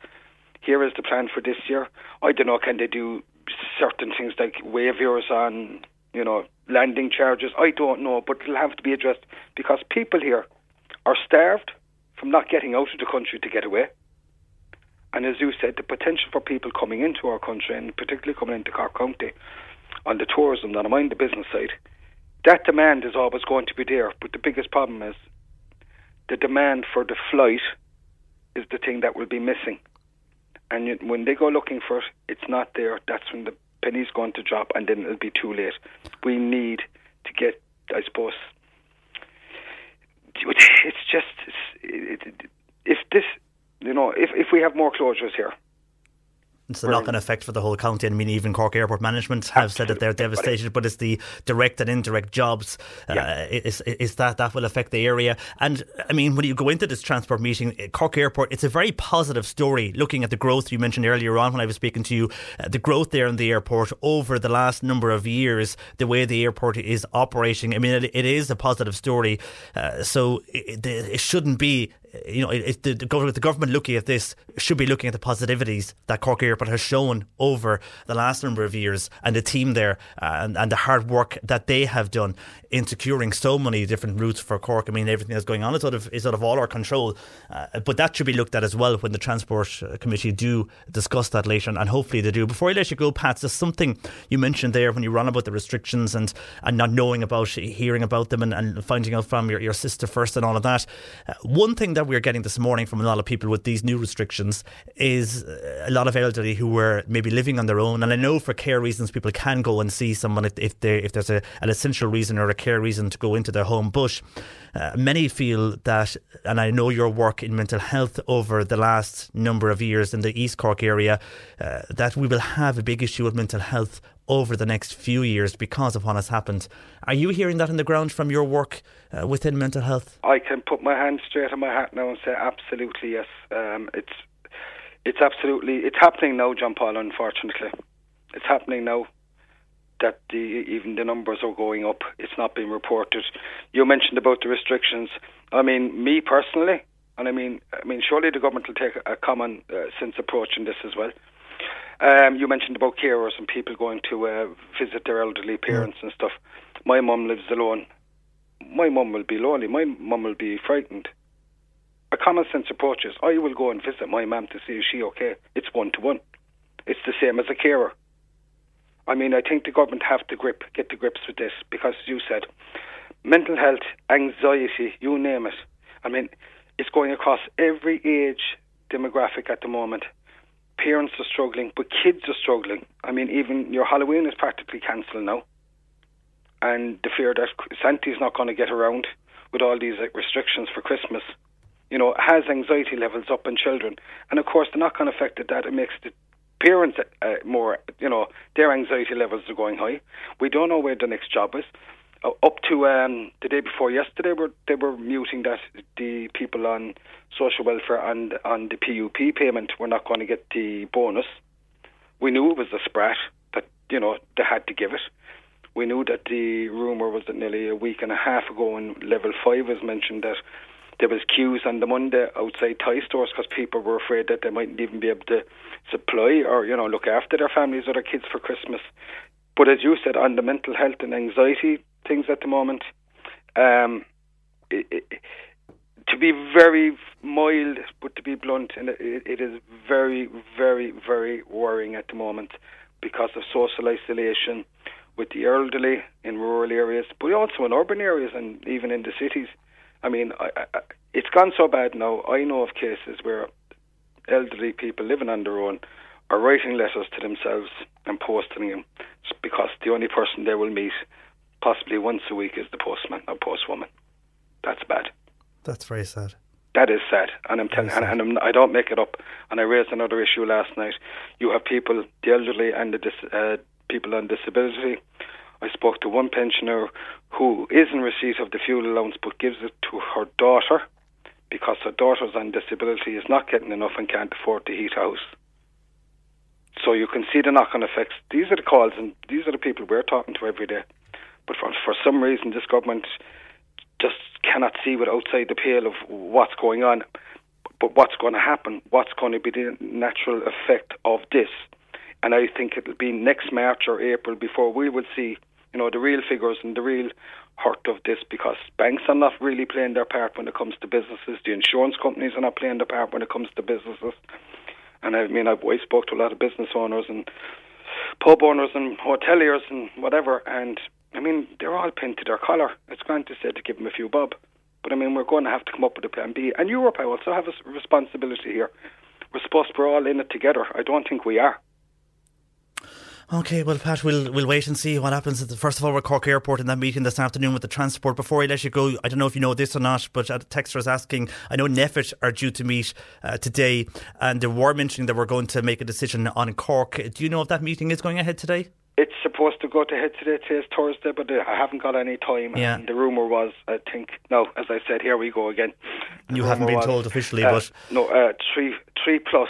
here is the plan for this year. I don't know, can they do certain things like waivers on, you know, landing charges? I don't know, but it'll have to be addressed because people here are starved from not getting out of the country to get away. And as you said, the potential for people coming into our country, and particularly coming into Cork County, on the tourism, not mind the business side, that demand is always going to be there. But the biggest problem is the demand for the flight is the thing that will be missing. And when they go looking for it, it's not there. That's when the penny's going to drop, and then it'll be too late. We need to get, I suppose, it's just it's, it, it, if this, you know, if if we have more closures here, It's the knock-on effect for the whole county. I mean, even Cork Airport Management have said that they're devastated, but it's the direct and indirect jobs. Uh, is, is that that will affect the area? And I mean, when you go into this transport meeting, uh, Cork Airport, it's a very positive story. Looking at the growth you mentioned earlier on when I was speaking to you, uh, the growth there in the airport over the last number of years, the way the airport is operating. I mean, it, it is a positive story. Uh, so it, it shouldn't be you know, the, the, government, the government looking at this should be looking at the positivities that Cork Airport has shown over the last number of years and the team there uh, and, and the hard work that they have done in securing so many different routes for Cork. I mean, everything that's going on is out of, is out of all our control. Uh, but that should be looked at as well when the Transport uh, Committee do discuss that later, and, hopefully they do. Before I let you go, Pat, there's something you mentioned there when you run about the restrictions and, and not knowing about, hearing about them and, and finding out from your, your sister first and all of that. Uh, one thing that we're getting this morning from a lot of people with these new restrictions is uh, a lot of elderly who were maybe living on their own. And I know for care reasons, people can go and see someone if, if, if there's a, an essential reason or a care reason to go into their home. But uh, many feel that, and I know your work in mental health over the last number of years in the East Cork area, uh, that we will have a big issue with mental health over the next few years because of what has happened. Are you hearing that in the ground from your work uh, within mental health? I can put my hand straight on my hat now and say absolutely yes. Um, it's it's absolutely it's happening now, John Paul. Unfortunately, it's happening now that the, even the numbers are going up. It's not being reported. You mentioned about the restrictions. I mean, me personally, and I mean, I mean, surely the government will take a common uh, sense approach in this as well. Um, you mentioned about carers and people going to uh, visit their elderly parents mm. and stuff. My mum lives alone. My mum will be lonely. My mum will be frightened. A common sense approach is I will go and visit my mum to see is she okay. It's one to one. It's the same as a carer. I mean, I think the government have to grip, get to grips with this because, as you said, mental health, anxiety, you name it. I mean, it's going across every age demographic at the moment. Parents are struggling, but kids are struggling. I mean, even your Halloween is practically cancelled now, and the fear that Santa's not going to get around with all these like, restrictions for Christmas, you know, has anxiety levels up in children. And of course, the knock-on effect of that it makes the parents uh, more, you know, their anxiety levels are going high. We don't know where the next job is. Uh, up to um, the day before yesterday, were, they were muting that the people on social welfare and on the PUP payment were not going to get the bonus. We knew it was a sprat that you know they had to give it. We knew that the rumor was that nearly a week and a half ago, when level five was mentioned that there was queues on the Monday outside toy stores because people were afraid that they mightn't even be able to supply or you know look after their families or their kids for Christmas. But as you said, on the mental health and anxiety things at the moment, um, it, it, to be very mild, but to be blunt, and it, it is very, very, very worrying at the moment because of social isolation with the elderly in rural areas, but also in urban areas and even in the cities. I mean, I, I, it's gone so bad now. I know of cases where elderly people living on their own are writing letters to themselves and posting them because the only person they will meet, possibly once a week, is the postman or postwoman. That's bad. That's very sad. That is sad, and I'm telling, and, and I'm, I don't make it up. And I raised another issue last night. You have people, the elderly and the dis, uh, people on disability. I spoke to one pensioner who is in receipt of the fuel allowance but gives it to her daughter because her daughter's on disability is not getting enough and can't afford to heat house. So you can see the knock-on effects. These are the calls, and these are the people we're talking to every day. But for for some reason, this government just cannot see with outside the pale of what's going on. But what's going to happen? What's going to be the natural effect of this? And I think it'll be next March or April before we will see, you know, the real figures and the real hurt of this because banks are not really playing their part when it comes to businesses. The insurance companies are not playing their part when it comes to businesses. And I mean, I've, I spoke to a lot of business owners and pub owners and hoteliers and whatever, and I mean, they're all pinned to their collar. It's grand to say to give them a few bob, but I mean, we're going to have to come up with a plan B. And Europe, I also have a responsibility here. We're supposed to, we're all in it together. I don't think we are. Okay, well, Pat, we'll we'll wait and see what happens. The, first of all, we're Cork Airport in that meeting this afternoon with the transport. Before I let you go, I don't know if you know this or not, but a texter is asking. I know NPHET are due to meet uh, today, and they were mentioning that we're going to make a decision on Cork. Do you know if that meeting is going ahead today? It's supposed to go to head today. Today's Thursday, but uh, I haven't got any time. Yeah. And the rumor was, I think, no, as I said, here we go again. The You haven't been was, told officially, uh, but no, uh, three three plus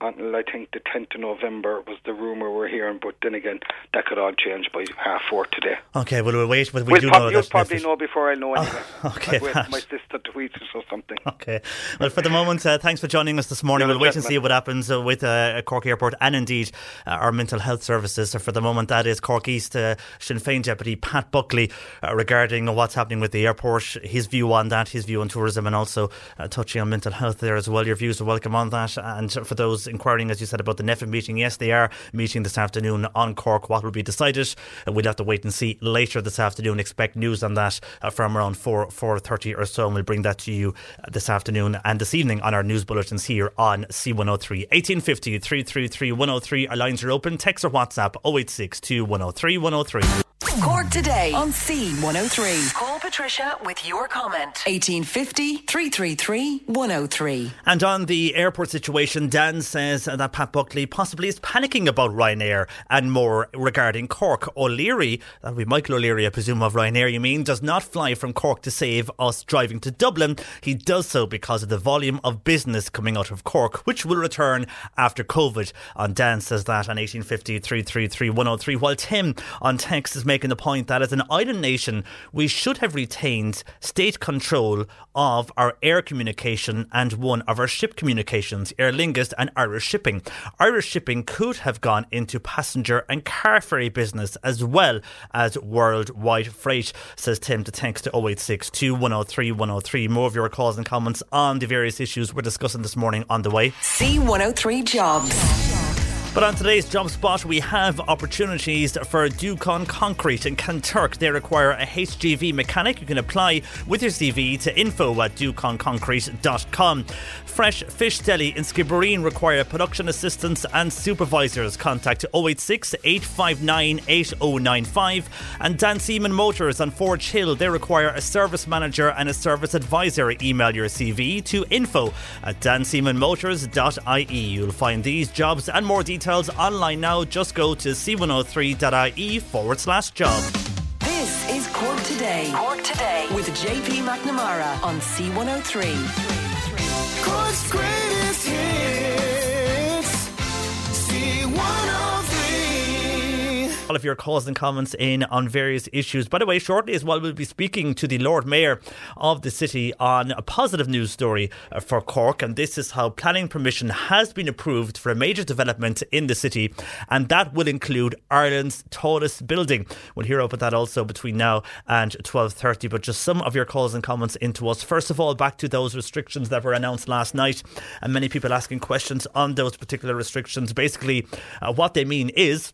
until I think the 10th of November was the rumour we're hearing. But then again, that could all change by half four today. okay, well, we'll wait. But we we'll do prob- know you'll that probably know before I know okay, wait Pat. till my sister tweets us or something. Okay. Well, for the moment, uh, thanks for joining us this morning. You're We'll wait and see what happens uh, with uh, Cork Airport and indeed uh, our mental health services. So for the moment, that is Cork East uh, Sinn Féin Deputy Pat Buckley uh, regarding what's happening with the airport, his view on that, his view on tourism, and also uh, touching on mental health there as well. Your views are welcome on that. And for those inquiring, as you said, about the NPHET meeting, yes, they are meeting this afternoon on Cork. What will be decided? Uh, we'll have to wait and see later this afternoon. Expect news on that uh, from around 4 4.30 or so, and we'll bring that to you uh, this afternoon and this evening on our news bulletins here on C103. 1850 333 103. Our lines are open. Text or WhatsApp 0862 103 103. Cork today on C103. Call Patricia with your comment. 1850 333 103. And on the airport situation, Dan says that Pat Buckley possibly is panicking about Ryanair and more regarding Cork. O'Leary, that would be Michael O'Leary, I presume of Ryanair, you mean, does not fly from Cork to save us driving to Dublin. He does so because of the volume of business coming out of Cork, which will return after COVID. And Dan says that on 1850 333 103, while Tim on text is making the point that as an island nation, we should have retained state control of our air communication and one of our ship communications, Aer Lingus and Irish Shipping. Irish Shipping could have gone into passenger and car ferry business as well as worldwide freight, says Tim to text to 0862 103 103. More of your calls and comments on the various issues we're discussing this morning on the way. C103 Jobs. But on today's job spot, we have opportunities for Ducon Concrete in Kanturk. They require a HGV mechanic. You can apply with your CV to info at duconconcrete.com. Fresh Fish Deli in Skibbereen require production assistants and supervisors. Contact 086 859 8095. And Dan Seaman Motors on Forge Hill. They require a service manager and a service advisor. Email your CV to info at danseamanmotors.ie. You'll find these jobs and more details online now. Just go to c103.ie forward slash job. This is Cork Today. Cork Today with JP McNamara on C103. Cork's greatest hits. All of your calls and comments in on various issues. By the way, shortly as well, we'll be speaking to the Lord Mayor of the city on a positive news story uh, for Cork, and this is how planning permission has been approved for a major development in the city, and that will include Ireland's tallest building. We'll hear about that also between now and 12.30, but just some of your calls and comments into us. First of all, back to those restrictions that were announced last night, and many people asking questions on those particular restrictions. Basically, uh, what they mean is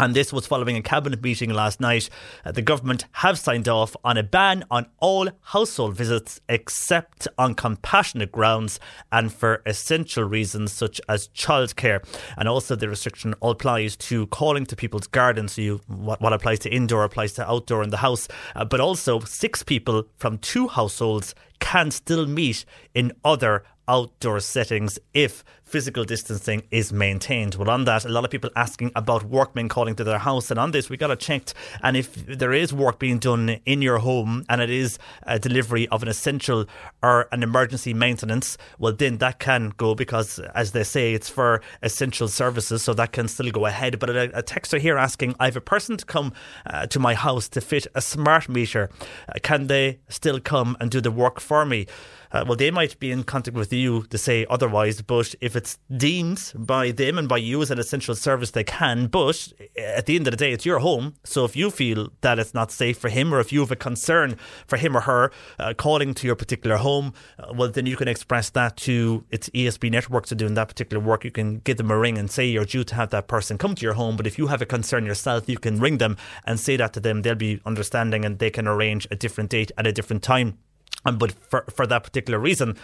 and this was following a cabinet meeting last night. Uh, the government have signed off on a ban on all household visits except on compassionate grounds and for essential reasons such as childcare. And also the restriction applies to calling to people's gardens. So you, what, what applies to indoor applies to outdoor in the house. Uh, but also six people from two households can still meet in other outdoor settings if physical distancing is maintained. Well, on that, a lot of people asking about workmen calling to their house, and on this, we got it checked. And if there is work being done in your home and it is a delivery of an essential or an emergency maintenance, well, then that can go because, as they say, it's for essential services, so that can still go ahead. But a, a texter here asking, I have a person to come uh, to my house to fit a smart meter. Uh, can they still come and do the work for me? Uh, well, they might be in contact with you to say otherwise, but if it's deemed by them and by you as an essential service, they can. But at the end of the day, it's your home. So if you feel that it's not safe for him or if you have a concern for him or her uh, calling to your particular home, uh, well, then you can express that to its ESB networks are doing that particular work. You can give them a ring and say you're due to have that person come to your home. But if you have a concern yourself, you can ring them and say that to them. They'll be understanding and they can arrange a different date at a different time. But for, for that particular reason,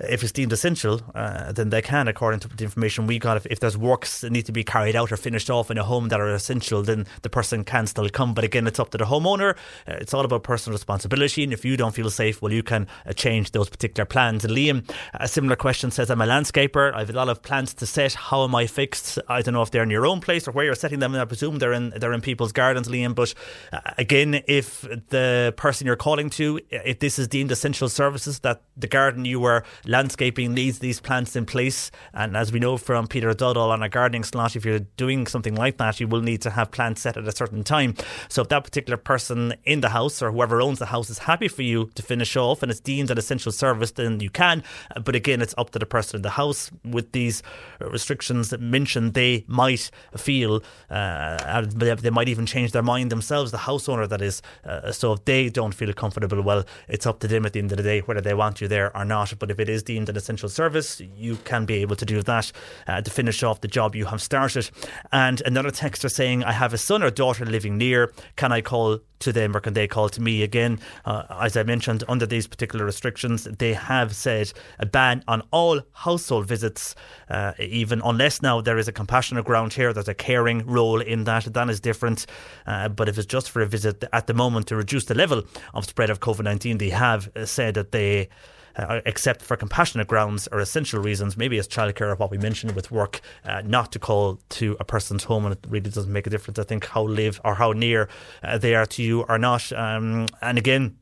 if it's deemed essential, uh, then they can, according to the information we got. If, if there's works that need to be carried out or finished off in a home that are essential, then the person can still come. But again, it's up to the homeowner. Uh, it's all about personal responsibility. And if you don't feel safe, well, you can uh, change those particular plans. And Liam, a similar question says, I'm a landscaper. I have a lot of plants to set. How am I fixed? I don't know if they're in your own place or where you're setting them. And I presume they're in they're in people's gardens, Liam. But uh, again, if the person you're calling to, if this is deemed essential services, that the garden you were landscaping needs these plants in place. And as we know from Peter Dowdall on a gardening slot, if you're doing something like that, you will need to have plants set at a certain time. So if that particular person in the house or whoever owns the house is happy for you to finish off and it's deemed an essential service, then you can. But again, it's up to the person in the house with these restrictions that mentioned they might feel uh, they might even change their mind themselves, the house owner that is. Uh, so if they don't feel comfortable, well, it's up to them at the end of the day whether they want you there or not. But if it is deemed an essential service, you can be able to do that uh, to finish off the job you have started. And another texter saying, I have a son or daughter living near. Can I call to them or can they call to me again? Uh, as I mentioned, under these particular restrictions, they have said a ban on all household visits, uh, even unless now there is a compassionate ground here, there's a caring role in that. That is different. Uh, but if it's just for a visit at the moment to reduce the level of spread of COVID 19, they have uh, said that they uh, except for compassionate grounds or essential reasons, maybe as childcare or what we mentioned with work, uh, not to call to a person's home, and it really doesn't make a difference. I think how live or how near uh, they are to you or not. Um, and again,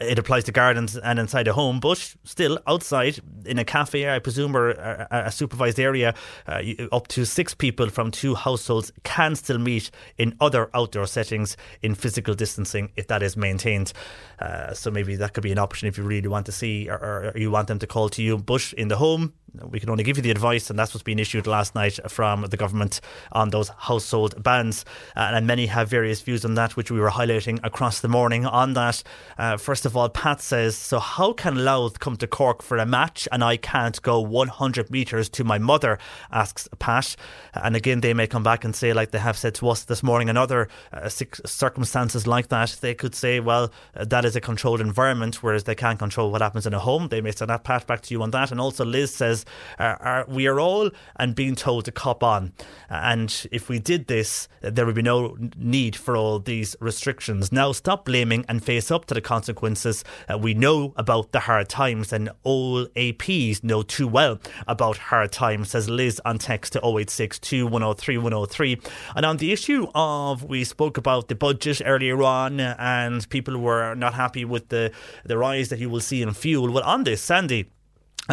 it applies to gardens and inside a home, but still outside in a cafe, I presume, or a, supervised area, uh, up to six people from two households can still meet in other outdoor settings in physical distancing if that is maintained. Uh, so maybe that could be an option if you really want to see or, or you want them to call to you. But in the home, we can only give you the advice, and that's what's been issued last night from the government on those household bans. Uh, and many have various views on that, which we were highlighting across the morning on that. Uh, first of all, Pat says, So, how can Louth come to Cork for a match and I can't go 100 metres to my mother? asks Pat. And again, they may come back and say, like they have said to us this morning, in other uh, circumstances like that, they could say, Well, uh, that is a controlled environment, whereas they can't control what happens in a home. They may send that Pat back to you on that. And also, Liz says, are, are, we are all and being told to cop on. And if we did this, there would be no need for all these restrictions. Now, stop blaming and face up to the consequences. Uh, we know about the hard times, and all APs know too well about hard times, says Liz on text to 0862 103 103. And on the issue of, we spoke about the budget earlier on, and people were not happy with the, the rise that you will see in fuel. Well, on this, Sandy,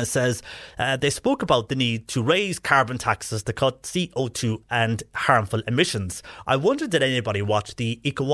says uh, they spoke about the need to raise carbon taxes to cut CO2 and harmful emissions. I wonder did anybody watch the Eco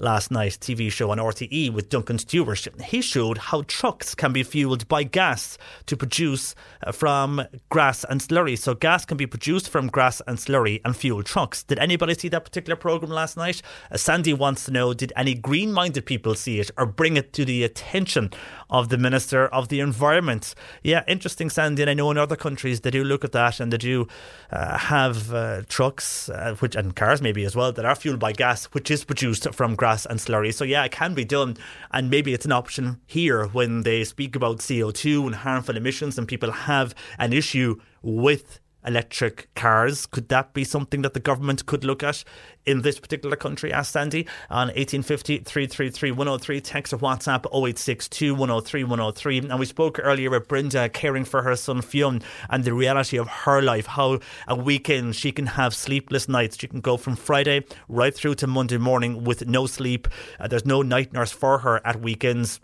last night TV show on RTE with Duncan Stewart? He showed how trucks can be fueled by gas to produce uh, from grass and slurry. So gas can be produced from grass and slurry and fuel trucks. Did anybody see that particular program last night? Uh, Sandy wants to know did any green-minded people see it or bring it to the attention of the Minister of the Environment? Yeah, interesting, Sandy. And I know in other countries they do look at that and they do uh, have uh, trucks, uh, which and cars maybe as well, that are fueled by gas, which is produced from grass and slurry. So yeah, it can be done, and maybe it's an option here when they speak about CO two and harmful emissions, and people have an issue with electric cars. Could that be something that the government could look at in this particular country? Asked Sandy on 1850 333 103. Text or WhatsApp 0862 103 103. And we spoke earlier with Brenda caring for her son Fionn and the reality of her life. How a weekend she can have sleepless nights. She can go from Friday right through to Monday morning with no sleep. Uh, there's no night nurse for her at weekends.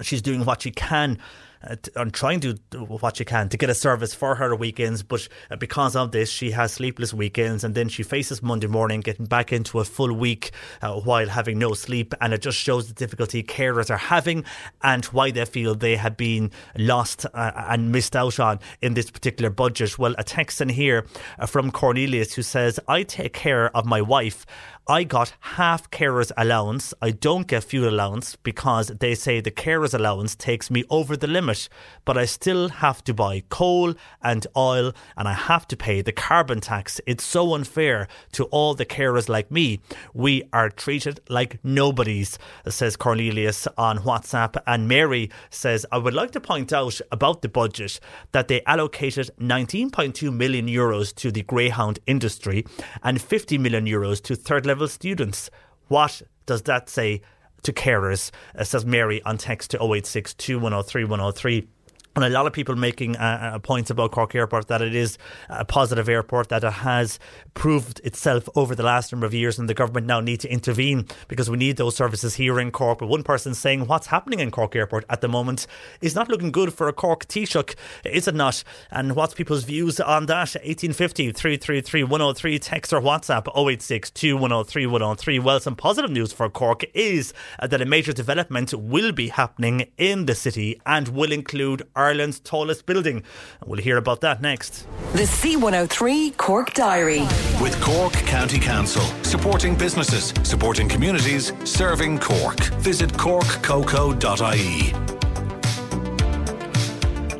She's doing what she can uh, on trying to do what she can to get a service for her weekends. But uh, because of this, she has sleepless weekends, and then she faces Monday morning getting back into a full week uh, while having no sleep. And it just shows the difficulty carers are having and why they feel they have been lost uh, and missed out on in this particular budget. Well, a text in here uh, from Cornelius who says, I take care of my wife I got half carer's allowance. I don't get fuel allowance because they say the carer's allowance takes me over the limit but I still have to buy coal and oil and I have to pay the carbon tax. It's so unfair to all the carers like me. We are treated like nobodies, says Cornelius on WhatsApp. And Mary says, I would like to point out about the budget that they allocated 19.2 million euros to the Greyhound industry and 50 million euros to third level students. What does that say to carers? Uh, says Mary on text to 086 2103 103 and a lot of people making uh, uh, points about Cork Airport that it is a positive airport, that it has proved itself over the last number of years, and the government now need to intervene because we need those services here in Cork. But one person saying what's happening in Cork Airport at the moment is not looking good for a Cork Taoiseach, is it not? And what's people's views on that? 1850 333 103, text or WhatsApp 086 2103 103. Well, some positive news for Cork is that a major development will be happening in the city and will include Ireland's tallest building. And We'll hear about that next. The C103 Cork Diary. With Cork County Council, supporting businesses, supporting communities, serving Cork. Visit corkcoco.ie.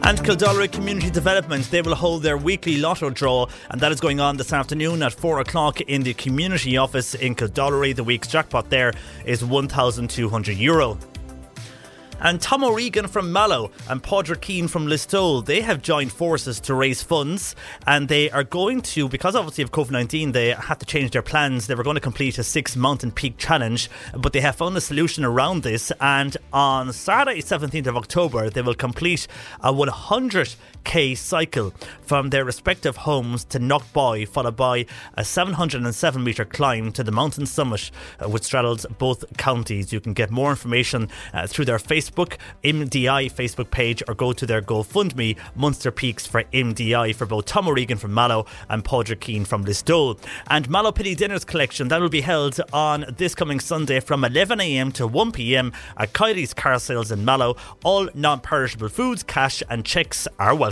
And Kildare Community Development, they will hold their weekly lotto draw, and that is going on this afternoon at 4 o'clock in the community office in Kildare. The week's jackpot there is €1,200. Euro. And Tom O'Regan from Mallow and Padraig Keane from Listowel, they have joined forces to raise funds and they are going to, because obviously of COVID 19, they had to change their plans. They were going to complete a six mountain peak challenge, but they have found a solution around this. And on Saturday, 17th of October, they will complete a 100k cycle from their respective homes to Knockboy, followed by a 707 metre climb to the mountain summit, uh, which straddles both counties. You can get more information uh, through their Facebook MDI Facebook page or go to their GoFundMe Munster Peaks for MDI for both Tom O'Regan from Mallow and Padraig Keane from Listowel. And Mallow Penny Dinners collection that will be held on this coming Sunday from 11am to 1pm at Kyrie's Car Sales in Mallow. All non-perishable foods, cash and checks are welcome.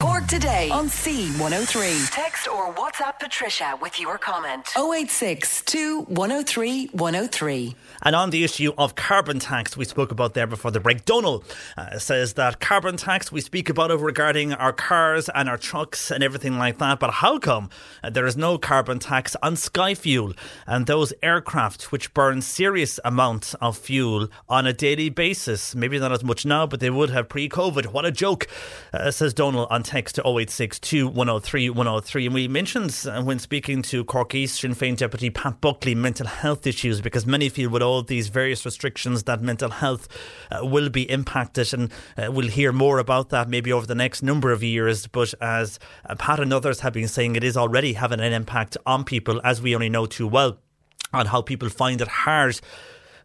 Cork today on C103. Text or WhatsApp Patricia with your comment. 086 103 103. And on the issue of carbon tax, we spoke about there before the break. Donald uh, says that carbon tax, we speak about it regarding our cars and our trucks and everything like that. But how come uh, there is no carbon tax on sky fuel and those aircraft which burn serious amounts of fuel on a daily basis? Maybe not as much now, but they would have pre COVID. What a joke, uh, says Donald on text to 0862 103 103. And we mentioned uh, when speaking to Cork East Sinn Féin Deputy Pat Buckley mental health issues because many feel with all these various restrictions that mental health uh, will be impacted. And uh, we'll hear more about that maybe over the next number of years. But as uh, Pat and others have been saying, it is already having an impact on people, as we only know too well, on how people find it hard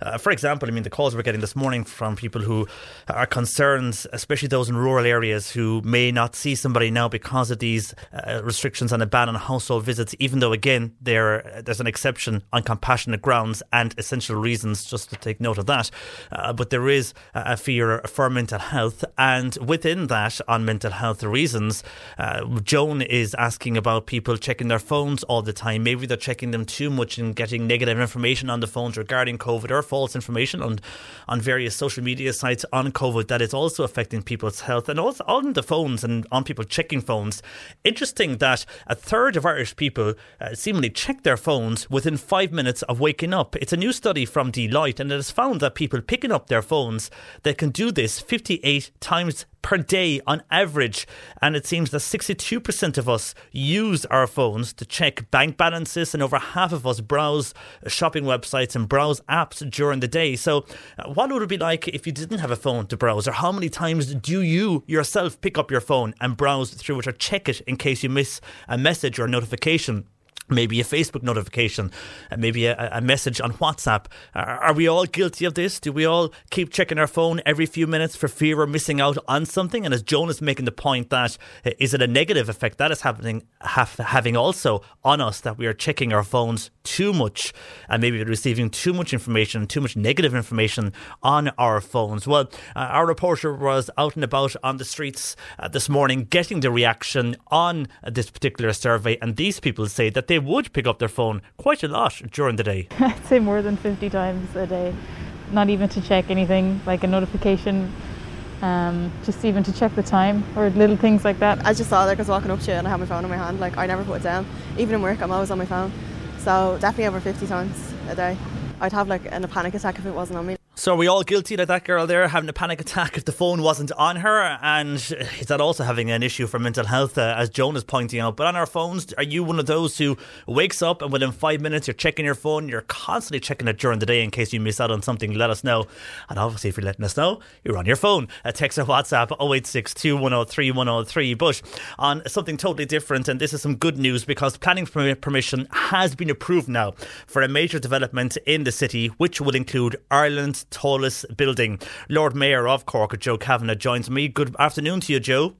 uh, for example, I mean, the calls we're getting this morning from people who are concerned, especially those in rural areas who may not see somebody now because of these uh, restrictions and a ban on household visits, even though, again, there there's an exception on compassionate grounds and essential reasons, just to take note of that. Uh, but there is a fear for mental health. And within that, on mental health reasons, uh, Joan is asking about people checking their phones all the time. Maybe they're checking them too much and getting negative information on the phones regarding COVID or false information on on various social media sites on COVID that is also affecting people's health and also on the phones and on people checking phones. Interesting that a third of Irish people uh, seemingly check their phones within five minutes of waking up. It's a new study from Deloitte and it has found that people picking up their phones they can do this 58 times per day on average. And it seems that 62% of us use our phones to check bank balances, and over half of us browse shopping websites and browse apps during the day. So, uh, what would it be like if you didn't have a phone to browse? Or how many times do you yourself pick up your phone and browse through it or check it in case you miss a message or a notification? Maybe a Facebook notification, uh, maybe a, a, message on WhatsApp. Are, we all guilty of this? Do we all keep checking our phone every few minutes for fear of missing out on something? And as Joan is making the point that uh, it a negative effect that is happening, have, having also on us that we are checking our phones too much and maybe receiving too much information, too much negative information on our phones? Well, uh, our reporter was out and about on the streets uh, this morning getting the reaction on this particular survey, and these people say that they would pick up their phone quite a lot during the day. I'd say more than 50 times a day. Not even to check anything like a notification, um, just even to check the time or little things like that. I just saw like I was walking up to you and I had my phone in my hand. Like I never put it down. Even in work, I'm always on my phone. So definitely over 50 times a day. I'd have like an, a panic attack if it wasn't on me. So are we all guilty that that girl there having a panic attack if the phone wasn't on her? And is that also having an issue for mental health, uh, as Joan is pointing out? But on our phones, are you one of those who wakes up and within five minutes you're checking your phone? You're constantly checking it during the day in case you miss out on something. Let us know. And obviously, if you're letting us know, you're on your phone. A text or WhatsApp 0862 103 103. But on something totally different, and this is some good news because planning permission has been approved now for a major development in the city, which will include Ireland's tallest building. Lord Mayor of Cork, Joe Kavanagh, joins me. Good afternoon to you, Joe.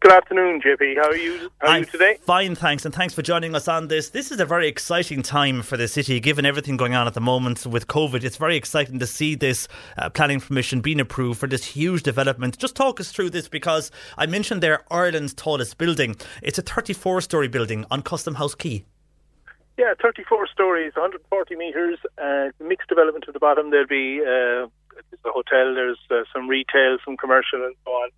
Good afternoon, JP. How are you? How are I'm you today? Fine, thanks, and thanks for joining us on this. This is a very exciting time for the city, given everything going on at the moment with COVID. It's very exciting to see this uh, planning permission being approved for this huge development. Just talk us through this because I mentioned there Ireland's tallest building. It's a 34-story building on Custom House Quay. Yeah, 34 stories, 140 metres, uh, mixed development at the bottom. There'll be uh, a hotel, there's uh, some retail, some commercial, and so on.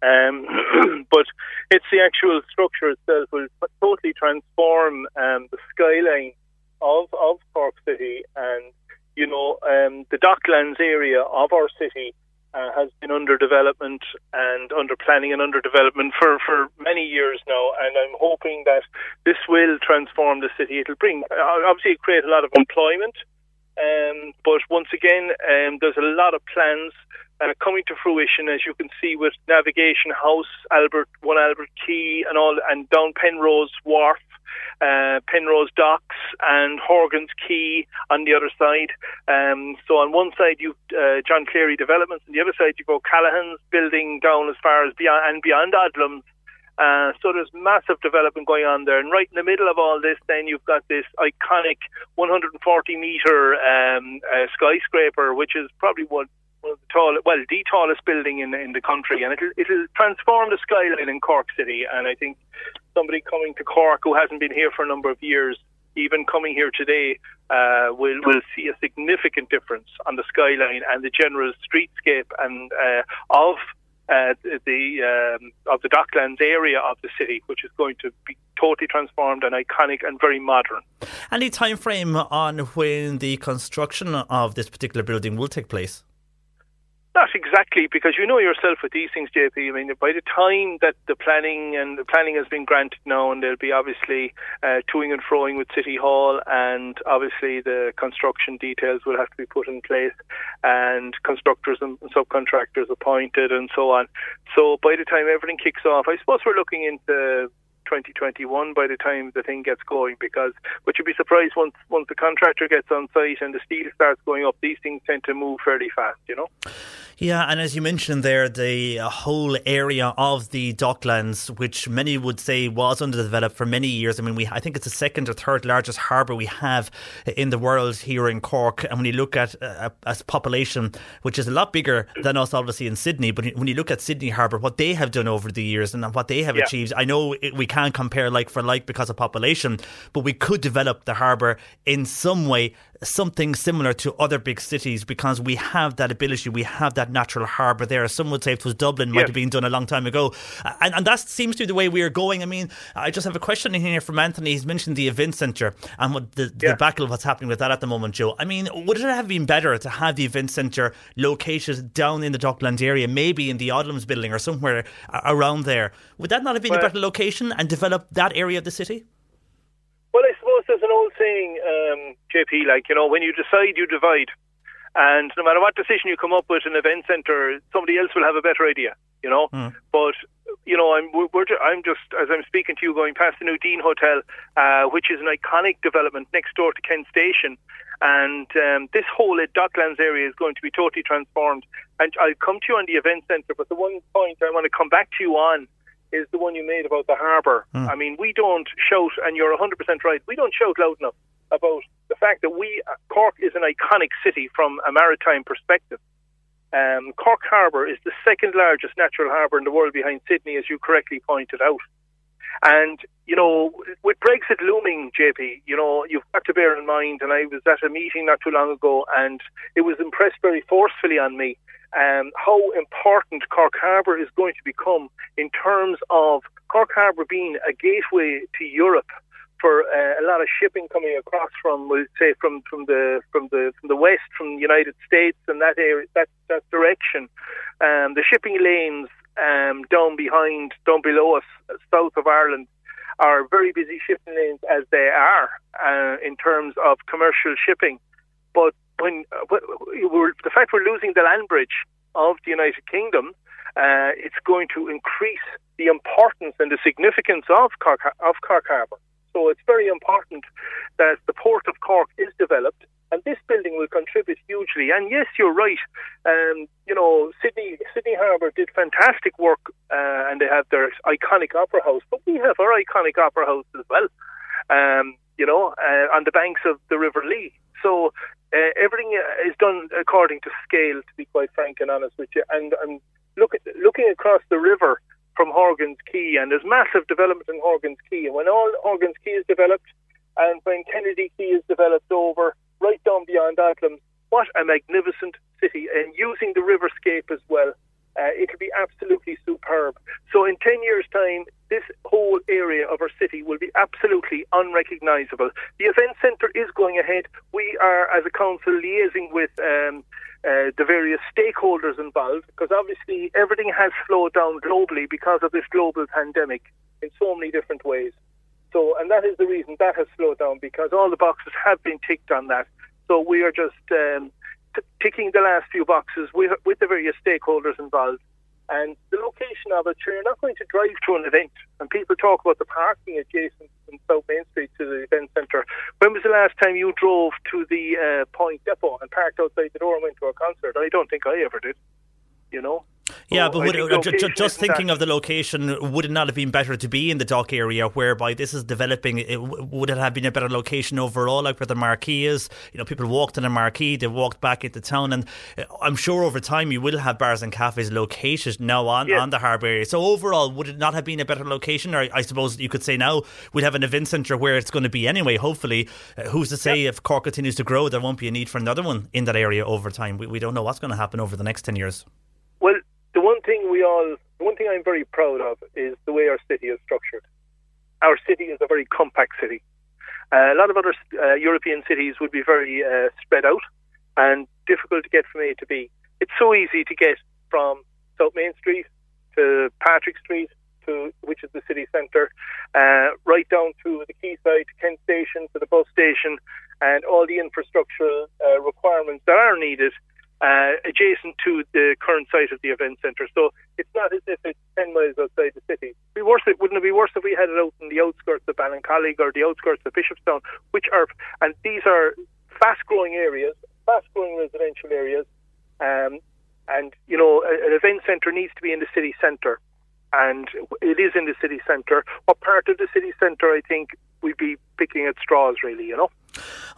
Um, but it's the actual structure itself will totally transform um, the skyline of of Cork City, and you know um, the Docklands area of our city uh, has been under development and under planning and under development for, for many years now. And I'm hoping that this will transform the city. It'll bring, uh, obviously, create a lot of employment. Um, but once again, um, there's a lot of plans uh, coming to fruition, as you can see with Navigation House, Albert One Albert Quay, and all, and down Penrose Wharf uh, Penrose Docks and Horgan's Quay on the other side. Um, so on one side you've uh, John Cleary Developments, and the other side you go Callahan's building down as far as beyond and beyond Odlum's. Uh, so there's massive development going on there, and right in the middle of all this, then you've got this iconic 140 meter um, uh, skyscraper, which is probably one one of the tall, well, the tallest building in in the country, and it'll it'll transform the skyline in Cork City. And I think somebody coming to Cork who hasn't been here for a number of years, even coming here today, uh, will will see a significant difference on the skyline and the general streetscape and uh, of. Uh, the um, of the Docklands area of the city, which is going to be totally transformed and iconic and very modern. Any time frame on when the construction of this particular building will take place? Not exactly, because you know yourself with these things, JP. I mean, by the time that the planning and the planning has been granted now, and there'll be obviously uh, toing and froing with City Hall, and obviously the construction details will have to be put in place, and constructors and subcontractors appointed, and so on. So by the time everything kicks off, I suppose we're looking into 2021 by the time the thing gets going because but you'd be surprised once once the contractor gets on site and the steel starts going up these things tend to move fairly fast you know yeah, and as you mentioned there, the whole area of the Docklands, which many would say was underdeveloped for many years. I mean, we I think it's the second or third largest harbour we have in the world here in Cork. And when you look at uh, a population, which is a lot bigger than us, obviously in Sydney, but when you look at Sydney Harbour, what they have done over the years and what they have Yeah. achieved, I know it, we can't compare like for like because of population, but we could develop the harbour in some way, something similar to other big cities because we have that ability, we have that natural harbour there. Some would say it was Dublin, might Yes. have been done a long time ago. And, and that seems to be the way we are going. I mean, I just have a question in here from Anthony. He's mentioned the event centre and what the, the battle of what's happening with that at the moment, Joe. I mean, would it have been better to have the event centre located down in the Docklands area, maybe in the Odlums building or somewhere around there? Would that not have been a better location and develop that area of the city? Well, I suppose there's an old saying, um, JP, like, you know, when you decide, you divide. And no matter what decision you come up with in an event centre, somebody else will have a better idea, you know? But, you know, I'm, we're, we're I'm just, as I'm speaking to you, going past the new Dean Hotel, uh, which is an iconic development next door to Kent Station. And um, this whole Docklands area is going to be totally transformed. And I'll come to you on the event centre, but the one point I want to come back to you on is the one you made about the harbour. I mean, we don't shout, and you're 100% right, we don't shout loud enough about the fact that we, uh, Cork is an iconic city from a maritime perspective. Um, Cork Harbour is the second largest natural harbour in the world behind Sydney, as you correctly pointed out. And, you know, with Brexit looming, JP, you know, you've got to bear in mind, and I was at a meeting not too long ago, and it was impressed very forcefully on me um, how important Cork Harbour is going to become in terms of Cork Harbour being a gateway to Europe for uh, a lot of shipping coming across from, we'll say, from, from the from the from the west, from the United States, and that area, that that direction. Um, the shipping lanes um, down behind, down below us, south of Ireland, are very busy shipping lanes as they are uh, in terms of commercial shipping. But when uh, the fact we're losing the land bridge of the United Kingdom, uh, it's going to increase the importance and the significance of Cork, of Cork Harbour. So it's very important that the port of Cork is developed, and this building will contribute hugely. And yes, you're right. Um, you know, Sydney Sydney Harbour did fantastic work, uh, and they have their iconic opera house, but we have our iconic opera house as well. Um, you know, uh, on the banks of the River Lee. So uh, everything is done according to scale, to be quite frank and honest with you. And I'm look at, looking across the river from Horgan's Quay, and there's massive development in Horgan's Quay. And when all Horgan's Quay is developed, and when Kennedy Quay is developed over, right down beyond Athlone, what a magnificent city! And using the riverscape as well, uh, it'll be absolutely superb. So in 10 years' time, this whole area of our city will be absolutely unrecognisable. The event centre is going ahead. We are, as a council, liaising with um, uh, the various stakeholders involved, because obviously everything has slowed down globally because of this global pandemic in so many different ways. So, and that is the reason that has slowed down because all the boxes have been ticked on that. So we are just um, t- ticking the last few boxes with, with the various stakeholders involved. And the location of it, sure, you're not going to drive to an event. And people talk about the parking adjacent in South Main Street to the event centre. When was the last time you drove to the uh, Point Depot and parked outside the door and went to a concert? I don't think I ever did. You know? Yeah, but would think it, ju- ju- just thinking that- of the location, would it not have been better to be in the dock area whereby this is developing? It, would it have been a better location overall, like where the marquee is? You know, people walked in the marquee, they walked back into town, and uh, I'm sure over time you will have bars and cafes located now on, on the harbour area. So overall, would it not have been a better location? Or I suppose you could say now we'd have an event centre where it's going to be anyway, hopefully. Uh, who's to say if Cork continues to grow, there won't be a need for another one in that area over time? We, we don't know what's going to happen over the next 10 years. Well, the one thing we all, one thing I'm very proud of is the way our city is structured. Our city is a very compact city. Uh, a lot of other uh, European cities would be very uh, spread out and difficult to get from A to B. It's so easy to get from South Main Street to Patrick Street, to which is the city centre, uh, right down to the quayside, to Kent Station, to the bus station, and all the infrastructural uh, requirements that are needed uh, adjacent to the current site of the event centre. So it's not as if it's 10 miles outside the city. Be worse, wouldn't it be worse if we had it out in the outskirts of Ballincollig or the outskirts of Bishopstown, which are, and these are fast growing areas, fast growing residential areas. Um, and, you know, an event centre needs to be in the city centre. And it is in the city centre. What part of the city centre, I think, we'd be picking at straws, really, you know?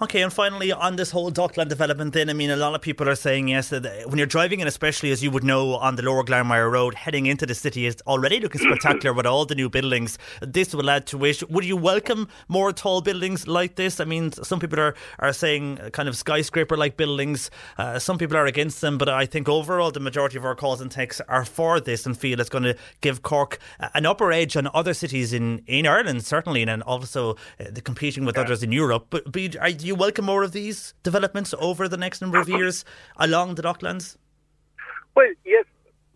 Okay, and finally on this whole Dockland development, then I mean, a lot of people are saying yes that when you're driving in, especially as you would know on the Lower Glenmire Road, heading into the city is already looking spectacular with all the new buildings. This will add to it. Would you welcome more tall buildings like this? I mean, some people are are saying kind of skyscraper like buildings. Uh, some people are against them, but I think overall the majority of our calls and texts are for this and feel it's going to give Cork an upper edge on other cities in in Ireland certainly, and also uh, the competing with others in Europe. But, but are, do you welcome more of these developments over the next number of years along the Docklands? Well, yes,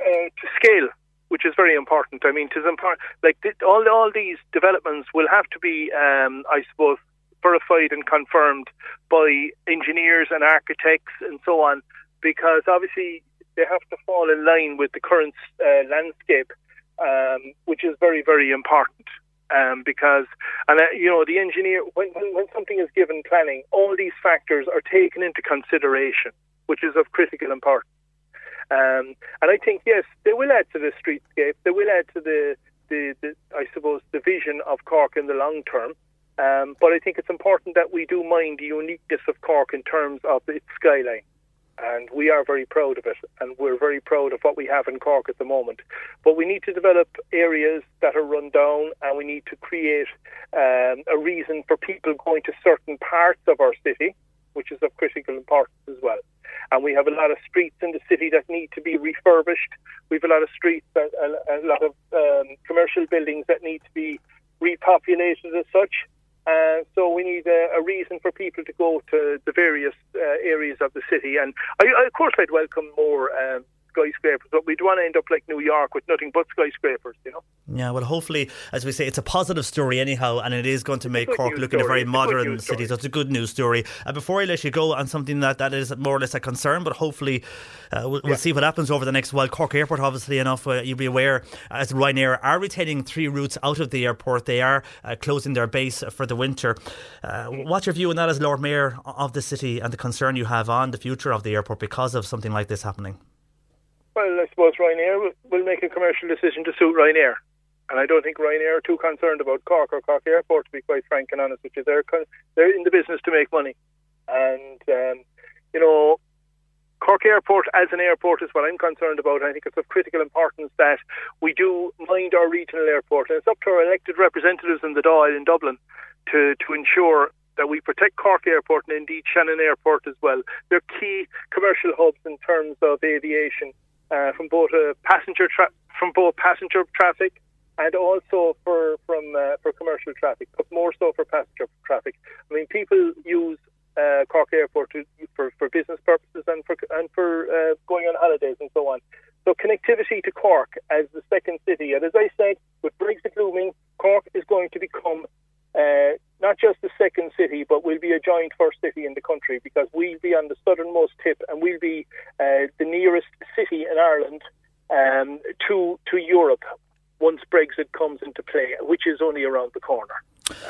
uh, to scale, which is very important. I mean, important. Like all all these developments will have to be, um, I suppose, verified and confirmed by engineers and architects and so on, because obviously they have to fall in line with the current uh, landscape, um, which is very very important. Um, because, and uh, you know, the engineer, when, when, when something is given planning, all these factors are taken into consideration, which is of critical importance. Um, and I think yes, they will add to the streetscape. They will add to the, the, the I suppose, the vision of Cork in the long term. Um, but I think it's important that we do mind the uniqueness of Cork in terms of its skyline. And we are very proud of it, and we're very proud of what we have in Cork at the moment. But we need to develop areas that are run down, and we need to create um, a reason for people going to certain parts of our city, which is of critical importance as well. And we have a lot of streets in the city that need to be refurbished. We have a lot of streets, a, a lot of um, commercial buildings that need to be repopulated as such. Uh, so we need a, a, reason for people to go to the various uh, areas of the city. And I, I, of course, I'd welcome more um, skyscrapers, but we would want to end up like New York with nothing but skyscrapers, you know. Yeah, well, hopefully, as we say, it's a positive story anyhow, and it is going to make Cork look in a very modern city. So it's a good news story. Uh, before I let you go on something that, that is more or less a concern, but hopefully uh, we'll, yeah. we'll, see what happens over the next while. Cork Airport, obviously enough, uh, you'll be aware, as Ryanair are retaining three routes out of the airport. They are uh, closing their base for the winter. Uh, what's your view on that as Lord Mayor of the city and the concern you have on the future of the airport because of something like this happening? Well, I suppose Ryanair will, make a commercial decision to suit Ryanair. And I don't think Ryanair are too concerned about Cork or Cork Airport, to be quite frank and honest with you. They're, they're in the business to make money. And, um, you know, Cork Airport as an airport is what I'm concerned about. I think it's of critical importance that we do mind our regional airport. And it's up to our elected representatives in the Dáil in Dublin to, to ensure that we protect Cork Airport and indeed Shannon Airport as well. They're key commercial hubs in terms of aviation uh, from both uh, passenger tra- from both passenger traffic and also for from uh, for commercial traffic, but more so for passenger traffic. I mean, people use uh, Cork Airport to, for for business purposes and for and for uh, going on holidays and so on. So connectivity to Cork as the second city, and as I said, with Brexit looming, Cork is going to become uh, not just the second city, but we'll be a joint first city in the country because we'll be on the southernmost tip and we'll be uh, the nearest city in Ireland um, to to Europe once Brexit comes into play, which is only around the corner.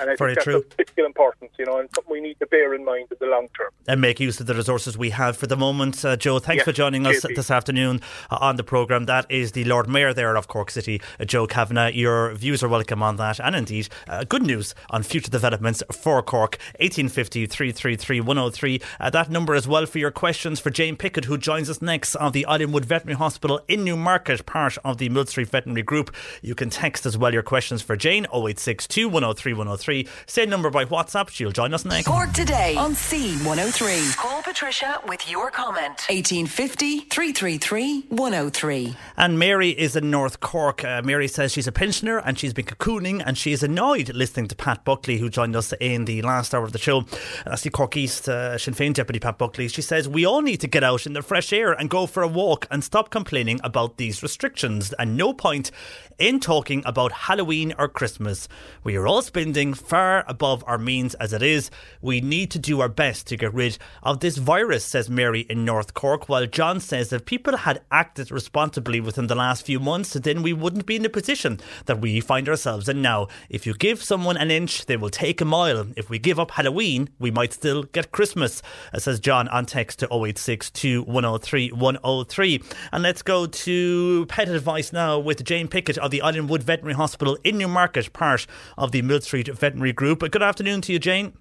And I Very think that's true. of critical importance, you know, and something we need to bear in mind in the long term. And make use of the resources we have for the moment. Uh, Joe, thanks Yes, for joining us JP. this afternoon uh, on the programme. That is the Lord Mayor there of Cork City, uh, Joe Kavanagh. Your views are welcome on that. And indeed, uh, good news on future developments for Cork. 1850 333 103. Uh, that number as well for your questions for Jane Pickett, who joins us next on the Islandwood Veterinary Hospital in Newmarket, part of the Millstreet Veterinary Group. You can text as well your questions for Jane 0862 103 103. Same number by WhatsApp. She'll join us next. Cork today on C103. Call Patricia with your comment. 1850 333 103. And Mary is in North Cork. Uh, Mary says she's a pensioner and she's been cocooning and she is annoyed listening to Pat Buckley, who joined us in the last hour of the show. That's the Cork East uh, Sinn Féin Deputy Pat Buckley. She says, We all need to get out in the fresh air and go for a walk and stop complaining about these restrictions. And no point in talking about Halloween or Christmas. We are all spending far above our means as it is. We need to do our best to get rid of this virus, says Mary in North Cork. While John says if people had acted responsibly within the last few months, then we wouldn't be in the position that we find ourselves in now. If you give someone an inch, they will take a mile. If we give up Halloween, we might still get Christmas, uh, says John on text to 0862 103 103. And let's go to pet advice now with Jane Pickett of the Islandwood Veterinary Hospital in Newmarket, part of the Millstreet Veterinary Group. Good afternoon to you, Jane.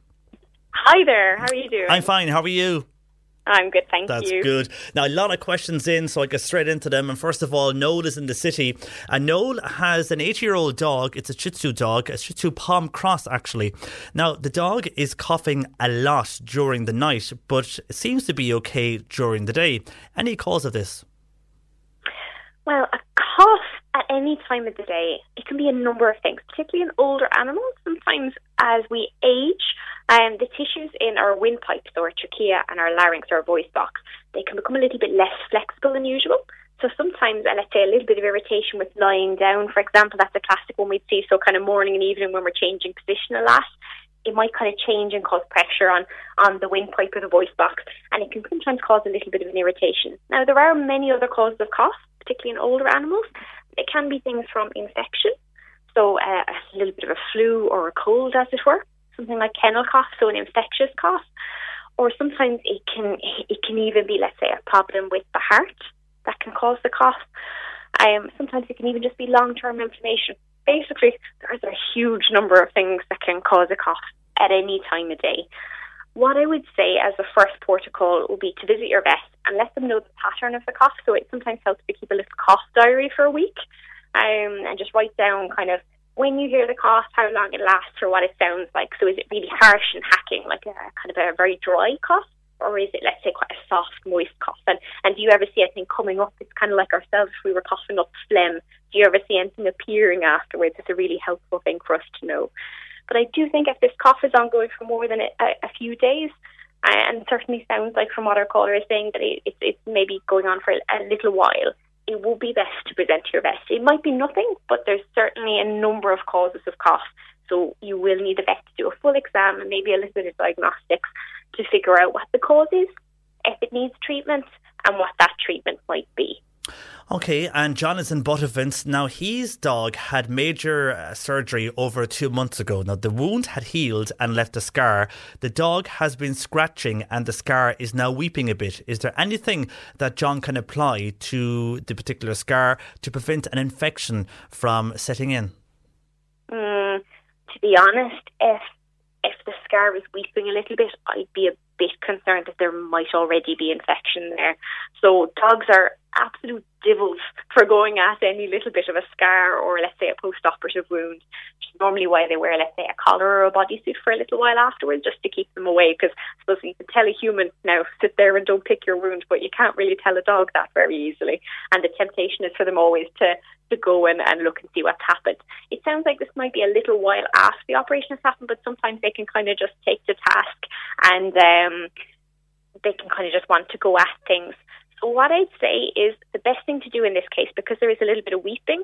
Hi there. How are you doing? I'm fine. How are you? I'm good, thank That's you. good. Now, a lot of questions in, so I get straight into them. And first of all, Noel is in the city. And Noel has an eight year old dog. It's a Shih Tzu dog, a Shih Tzu Pom Cross, actually. Now, the dog is coughing a lot during the night, but it seems to be okay during the day. Any cause of this? Well, a cough at any time of the day, it can be a number of things, particularly in older animals. Sometimes as we age, um, the tissues in our windpipes, so our trachea and our larynx, our voice box, they can become a little bit less flexible than usual. So sometimes, uh, let's say, a little bit of irritation with lying down, for example, that's a classic one we'd see. So kind of morning and evening when we're changing position a lot, it might kind of change and cause pressure on on the windpipe or the voice box, and it can sometimes cause a little bit of an irritation. Now, there are many other causes of cough, particularly in older animals. It can be things from infection, so uh, a little bit of a flu or a cold, as it were, something like kennel cough, so an infectious cough, or sometimes it can it can even be, let's say, a problem with the heart that can cause the cough. Um, sometimes it can even just be long term inflammation. Basically, there's a huge number of things that can cause a cough at any time of day. What I would say as a first protocol would be to visit your vet and let them know the pattern of the cough. So it sometimes helps to keep a little cough diary for a week um, and just write down kind of when you hear the cough, how long it lasts, or what it sounds like. So is it really harsh and hacking, like a kind of a very dry cough? Or is it, let's say, quite a soft, moist cough? And, and do you ever see anything coming up? It's kind of like ourselves we were coughing up phlegm. Do you ever see anything appearing afterwards? It's a really helpful thing for us to know. But I do think if this cough is ongoing for more than a, a few days, and certainly sounds like from what our caller is saying that it, it's, it's maybe going on for a, a little while, it will be best to present to your vet. It might be nothing, but there's certainly a number of causes of cough. So you will need a vet to do a full exam and maybe a little bit of diagnostics to figure out what the cause is, if it needs treatment, and what that treatment might be. Okay, and John in Buttevant, now his dog had major uh, surgery over two months ago. Now the wound had healed and left a scar. The dog has been scratching and the scar is now weeping a bit. Is there anything that John can apply to the particular scar to prevent an infection from setting in? Mm, to be honest, if if the scar was weeping a little bit, I'd be a bit concerned that there might already be infection there. So dogs are absolute devils for going at any little bit of a scar or let's say a post-operative wound. Which is normally why they wear let's say a collar or a bodysuit for a little while afterwards just to keep them away because I suppose you can tell a human now sit there and don't pick your wound but you can't really tell a dog that very easily and the temptation is for them always to to go in and look and see what's happened. It sounds like this might be a little while after the operation has happened but sometimes they can kind of just take to task and um they can kind of just want to go at things what I'd say is the best thing to do in this case, because there is a little bit of weeping,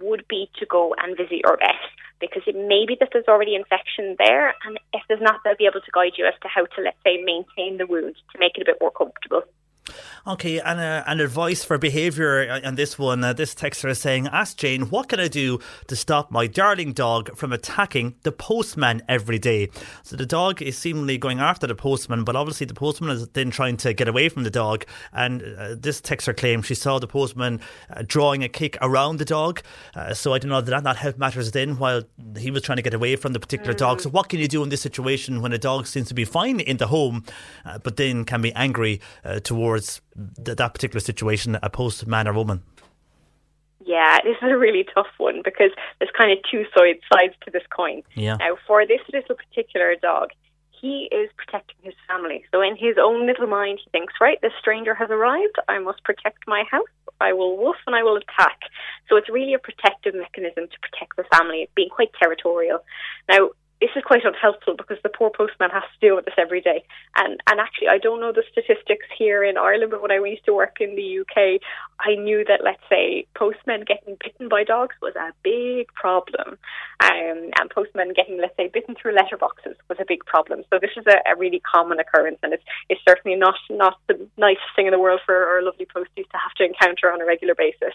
would be to go and visit your vet because it may be that there's already infection there, and if there's not, they'll be able to guide you as to how to, let's say, maintain the wound to make it a bit more comfortable. Okay, and uh, an advice for behaviour on this one. Uh, this texter is saying, Ask Jane, what can I do to stop my darling dog from attacking the postman every day? So the dog is seemingly going after the postman, but obviously the postman is then trying to get away from the dog. And uh, this texter claims she saw the postman uh, drawing a kick around the dog. Uh, so I don't know that that help matters then while he was trying to get away from the particular mm. dog. So what can you do in this situation when a dog seems to be fine in the home, uh, but then can be angry towards th- that particular situation, a post man or woman? Yeah, this is a really tough one because there's kind of two sides sides to this coin. Yeah. Now, for this little particular dog, he is protecting his family. So in his own little mind, he thinks, right, this stranger has arrived. I must protect my house. I will woof and I will attack. So it's really a protective mechanism to protect the family, being quite territorial. Now, this is quite unhelpful because the poor postman has to deal with this every day. And and actually, I don't know the statistics here in Ireland, but when I used to work in the UK, I knew that let's say postmen getting bitten by dogs was a big problem, um, and postmen getting let's say bitten through letterboxes was a big problem. So this is a, a really common occurrence, and it's it's certainly not not the nicest thing in the world for our lovely posties to have to encounter on a regular basis.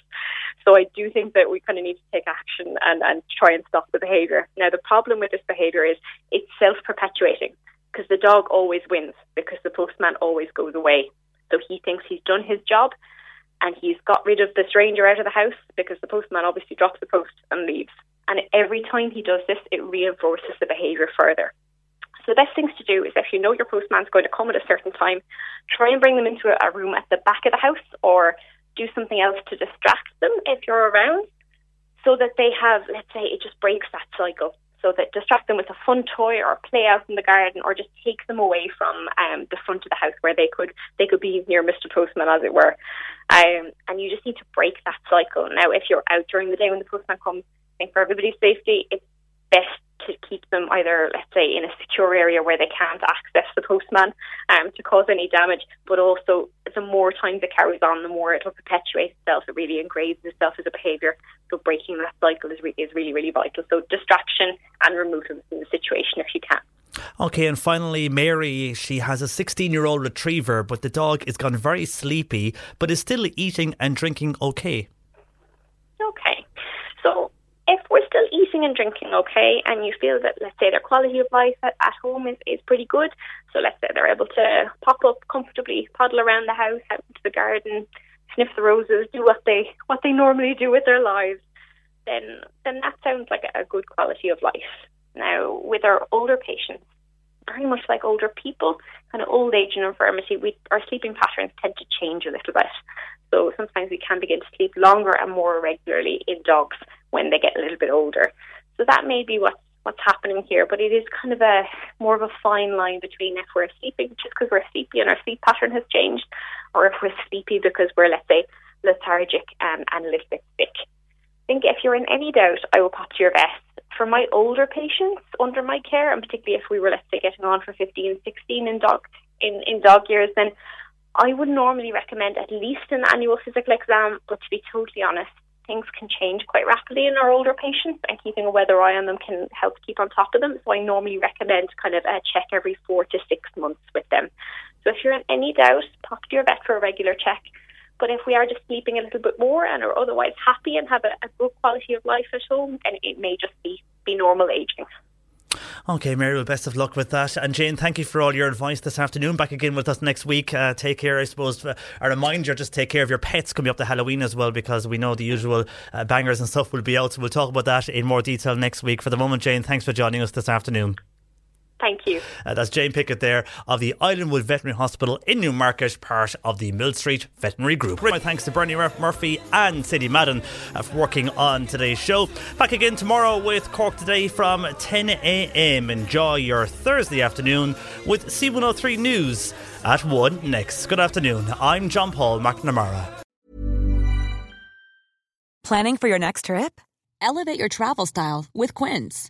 So I do think that we kind of need to take action and and try and stop the behaviour. Now the problem with this behaviour behavior is it's self perpetuating because the dog always wins because the postman always goes away. So he thinks he's done his job and he's got rid of the stranger out of the house because the postman obviously drops the post and leaves. And every time he does this, it reinforces the behavior further. So the best things to do is if you know your postman's going to come at a certain time, try and bring them into a room at the back of the house or do something else to distract them if you're around so that they have, let's say, it just breaks that cycle so that distract them with a fun toy or play out in the garden or just take them away from um, the front of the house where they could they could be near Mr. Postman as it were. Um, and you just need to break that cycle. Now if you're out during the day when the postman comes, I think for everybody's safety it's best to keep them either, let's say, in a secure area where they can't access the postman um, to cause any damage, but also the more times it carries on, the more it'll perpetuate itself. It really engraves itself as a behaviour. So breaking that cycle is, re- is really, really vital. So distraction and removal from the situation if you can. Okay, and finally, Mary, she has a 16 year old retriever, but the dog is gone very sleepy, but is still eating and drinking okay. Okay. So if we're still eating and drinking okay, and you feel that, let's say, their quality of life at, at home is, is pretty good, so let's say they're able to pop up comfortably, paddle around the house, out into the garden, sniff the roses, do what they what they normally do with their lives, then then that sounds like a, a good quality of life. Now, with our older patients, very much like older people, kind of old age and infirmity, we, our sleeping patterns tend to change a little bit. So sometimes we can begin to sleep longer and more regularly in dogs when they get a little bit older. So that may be what's what's happening here, but it is kind of a more of a fine line between if we're sleeping just because we're sleepy and our sleep pattern has changed, or if we're sleepy because we're let's say lethargic and, and a little bit sick. I think if you're in any doubt, I will pop to your vet. For my older patients under my care, and particularly if we were, let's say, getting on for 15, 16 in dog in, in dog years, then I would normally recommend at least an annual physical exam. But to be totally honest, things can change quite rapidly in our older patients, and keeping a weather eye on them can help keep on top of them. So I normally recommend kind of a check every four to six months with them. So if you're in any doubt, pop to your vet for a regular check. But if we are just sleeping a little bit more and are otherwise happy and have a, a good quality of life at home, then it may just be, be normal aging. Okay, Mary, well, best of luck with that. And Jane, thank you for all your advice this afternoon. Back again with us next week. Uh, take care, I suppose. A reminder just take care of your pets coming up to Halloween as well, because we know the usual uh, bangers and stuff will be out. So we'll talk about that in more detail next week. For the moment, Jane, thanks for joining us this afternoon. Thank you. Uh, that's Jane Pickett there of the Islandwood Veterinary Hospital in Newmarket, part of the Millstreet Veterinary Group. My thanks to Bernie Murphy and Sadie Madden uh, for working on today's show. Back again tomorrow with Cork Today from 10 a.m. Enjoy your Thursday afternoon with C103 News at 1 next. Good afternoon. I'm John Paul McNamara. Planning for your next trip? Elevate your travel style with Quince.